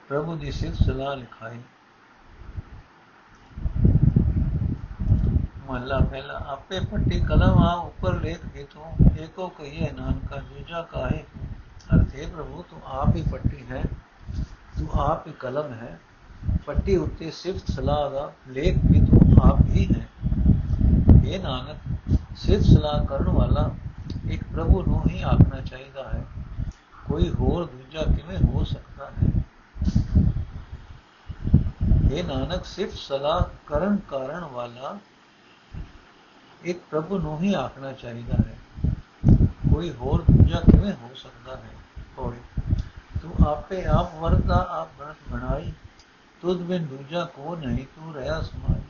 ਪ੍ਰਭੂ ਦੀ ਸਿਫਤ ਸਲਾਹ ਲਿਖਾਈ। ਮਹਲਾ ਪਹਿਲਾ, ਆਪੇ ਪੱਟੀ ਕਲਮ ਆ ਉੱਪਰ ਲੇਖ ਦੇ ਤੂੰ, ਏਕੋ ਕਹੀਏ ਨਾਨਕਾ, ਦੂਜਾ ਕਾਹੇ? ਅਰਥੇ ਪ੍ਰਭੂ, ਤੂੰ ਆਪ ਹੀ ਪੱਟੀ ਹੈ, ਤੂੰ ਆਪ ਹੀ ਕਲਮ ਹੈ, ਪੱਟੀ ਉੱਤੇ ਸਿਫਤ ਸਲਾਹ ਦਾ ਲੇਖ ਵੀ ਤੂੰ ਆਪ ਹੀ ਹੈ। ਇਹ ਨਾਨਕ ਸਿੱਧ ਸਲਾਹ ਕਰਨ ਵਾਲਾ ਇੱਕ ਪ੍ਰਭੂ ਨੂੰ ਹੀ ਆਖਣਾ ਚਾਹੀਦਾ ਹੈ। ਕੋਈ ਹੋਰ ਦੂਜਾ ਕਿਵੇਂ ਹੋ ਸਕਦਾ ਹੈ? ਇਹ ਨਾਨਕ ਸਿਰਫ ਸਲਾਹ ਕਰਨ ਕਾਰਨ ਵਾਲਾ ਇੱਕ ਪ੍ਰਭੂ ਨੂੰ ਹੀ ਆਖਣਾ ਚਾਹੀਦਾ ਹੈ। ਕੋਈ ਹੋਰ ਦੂਜਾ ਕਿਵੇਂ ਹੋ ਸਕਦਾ ਹੈ? ਹੋਏ, ਤੂੰ ਆਪੇ ਆਪ ਵਰਦਾ ਆਪ ਬਰਤ ਬਣਾਈ, ਤੁਧ ਬਿਨ ਦੂਜਾ ਕੋ ਨਹੀਂ ਤੂੰ ਰਹਾ ਸਮਾਈ।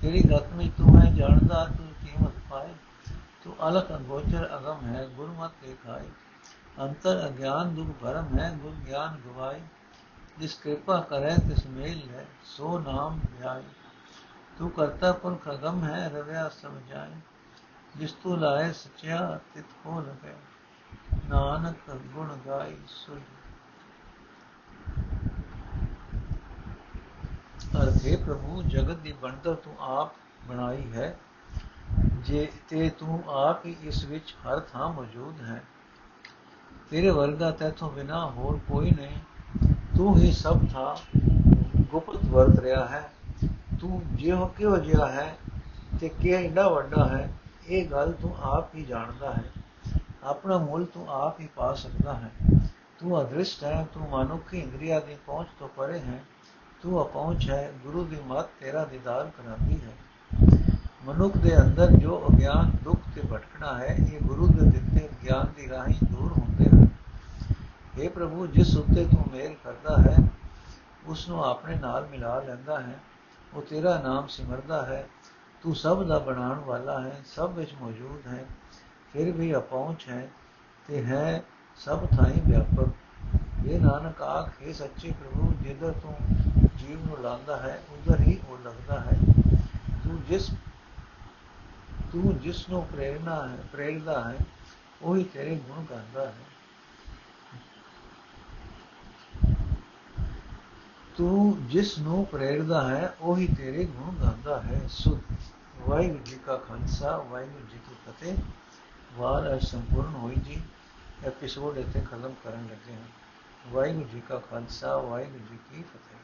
ਤੇਰੀ ਗਤ ਵਿੱਚ ਤੂੰ ਹੈ ਜਾਣਦਾ, ਤੂੰ ਕੀਮਤ ਪਾਏ ਤੂੰ ਅਲਖ ਅਗੋਚਰ ਅਗਮ ਹੈ ਗੁਰਮਤ ਦੇਖਾਈ ਅੰਤਰ ਅਗਿਆਨ ਦੁਖ ਭਰਮ ਹੈ ਗੁਰ ਗਿਆਨ ਗਵਾਈ ਜਿਸ ਕਿਰਪਾ ਕਰੇ ਤਿਸ ਮੇਲ ਹੈ ਸੋ ਨਾਮ ਧਿਆਈ ਤੂੰ ਕਰਤਾ ਪੁਰਖ ਅਗਮ ਹੈ ਰਵਿਆ ਸਮਝਾਏ ਜਿਸ ਤੂੰ ਲਾਏ ਸਚਿਆ ਤਿਤ ਕੋ ਲਗੇ ਨਾਨਕ ਗੁਣ ਗਾਈ ਸੁਝ ਅਰਥੇ ਪ੍ਰਭੂ ਜਗਤ ਦੀ ਬਣਤਰ ਤੂੰ ਆਪ ਬਣਾਈ ਹੈ ਜੇ ਤੇ ਤੂੰ ਆਪ ਹੀ ਇਸ ਵਿੱਚ ਹਰ ਥਾਂ ਮੌਜੂਦ ਹੈ। ਤੇਰੇ ਵਰਗਾ ਤੇਥੋਂ ਬਿਨਾ ਹੋਰ ਕੋਈ ਨਹੀਂ। ਤੂੰ ਹੀ ਸਭ ਥਾਂ ਗੁਪਤ ਵਰਤ ਰਿਹਾ ਹੈ। ਤੂੰ ਜਿਹੋ ਕਿਉ ਜਿਹਾ ਹੈ ਤੇ ਕਿ ਇੰਨਾ ਵੱਡਾ ਹੈ, ਇਹ ਗੱਲ ਤੂੰ ਆਪ ਹੀ ਜਾਣਦਾ ਹੈ। ਆਪਣਾ ਮੁੱਲ ਤੂੰ ਆਪ ਹੀ ਪਾ ਸਕਦਾ ਹੈ। ਤੂੰ ਅਦ੍ਰਿਸ਼ਟ ਹੈ, ਤੂੰ ਮਨੁੱਖੀ ਇੰਦਰੀਆ ਦੀ ਪਹੁੰਚ ਤੋਂ ਪਰੇ ਹੈ। ਤੂੰ ਅਪਹੁੰਚ ਹੈ, ਗੁਰੂ ਦੀ ਮੱਤ ਤੇਰਾ ਦੀਦਾਰ ਕਰਾਂਦੀ ਹੈ। ਮਨੁੱਖ ਦੇ ਅੰਦਰ ਜੋ ਅਗਿਆਨ, ਦੁੱਖ ਤੇ ਭਟਕਣਾ ਹੈ, ਇਹ ਗੁਰੂ ਦੇ ਦਿੱਤੇ ਗਿਆਨ ਦੀ ਰਾਹੀਂ ਦੂਰ ਹੁੰਦੇ ਹਨ। اے ਪ੍ਰਭੂ, ਜਿਸ ਉੱਤੇ ਤੂੰ ਮੇਰ ਕਰਦਾ ਹੈ ਉਸ ਨੂੰ ਆਪਣੇ ਨਾਲ ਮਿਲਾ ਲੈਂਦਾ ਹੈ। ਉਹ ਤੇਰਾ ਨਾਮ ਸਿਮਰਦਾ ਹੈ। ਤੂੰ ਸਭ ਦਾ ਬਣਾਉਣ ਵਾਲਾ ਹੈ, ਸਭ ਵਿੱਚ ਮੌਜੂਦ ਹੈ। ਫਿਰ ਵੀ ਅਪਹੁੰਚ ਹੈ ਤੇ ਹੈ ਸਭ ਥਾਈਂ ਵਿਆਪਕ। ਇਹ ਨਾਨਕ, ਆਖੇ ਸੱਚੇ ਪ੍ਰਭੂ, ਜਿੱਧਰ ਤੂੰ ਜੀਵ ਨੂੰ ਲਾਂਦਾ ਹੈ, ਉਧਰ ਹੀ ਉਹ ਲੱਗਦਾ ਹੈ। ਤੂੰ ਜਿਸ ਤੂੰ ਜਿਸ ਨੂੰ ਪ੍ਰੇਰਣਾ ਹੈ, ਪ੍ਰੇਰਦਾ ਹੈ, ਉਹੀ ਤੇਰੇ ਗੁਣ ਗਾਉਂਦਾ ਹੈ। ਤੂੰ ਜਿਸ ਨੂੰ ਪ੍ਰੇਰਦਾ ਹੈ, ਉਹੀ ਤੇਰੇ ਗੁਣ ਗਾਉਂਦਾ ਹੈ। ਸੁਧ। ਵਾਹਿਗੁਰੂ ਜੀ ਕਾ ਖਾਲਸਾ, ਵਾਹਿਗੁਰੂ ਜੀ ਕੀ ਫਤਿਹ। ਵਾਰ ਅਜ ਸੰਪੂਰਨ ਹੋਈ ਜੀ। ਐਪੀਸੋਡ ਇੱਥੇ ਖਤਮ ਕਰਨ ਲੱਗੇ ਹਾਂ। ਵਾਹਿਗੁਰੂ ਜੀ ਕਾ ਖਾਲਸਾ, ਵਾਹਿਗੁਰੂ ਜੀ ਕੀ ਫਤਿਹ।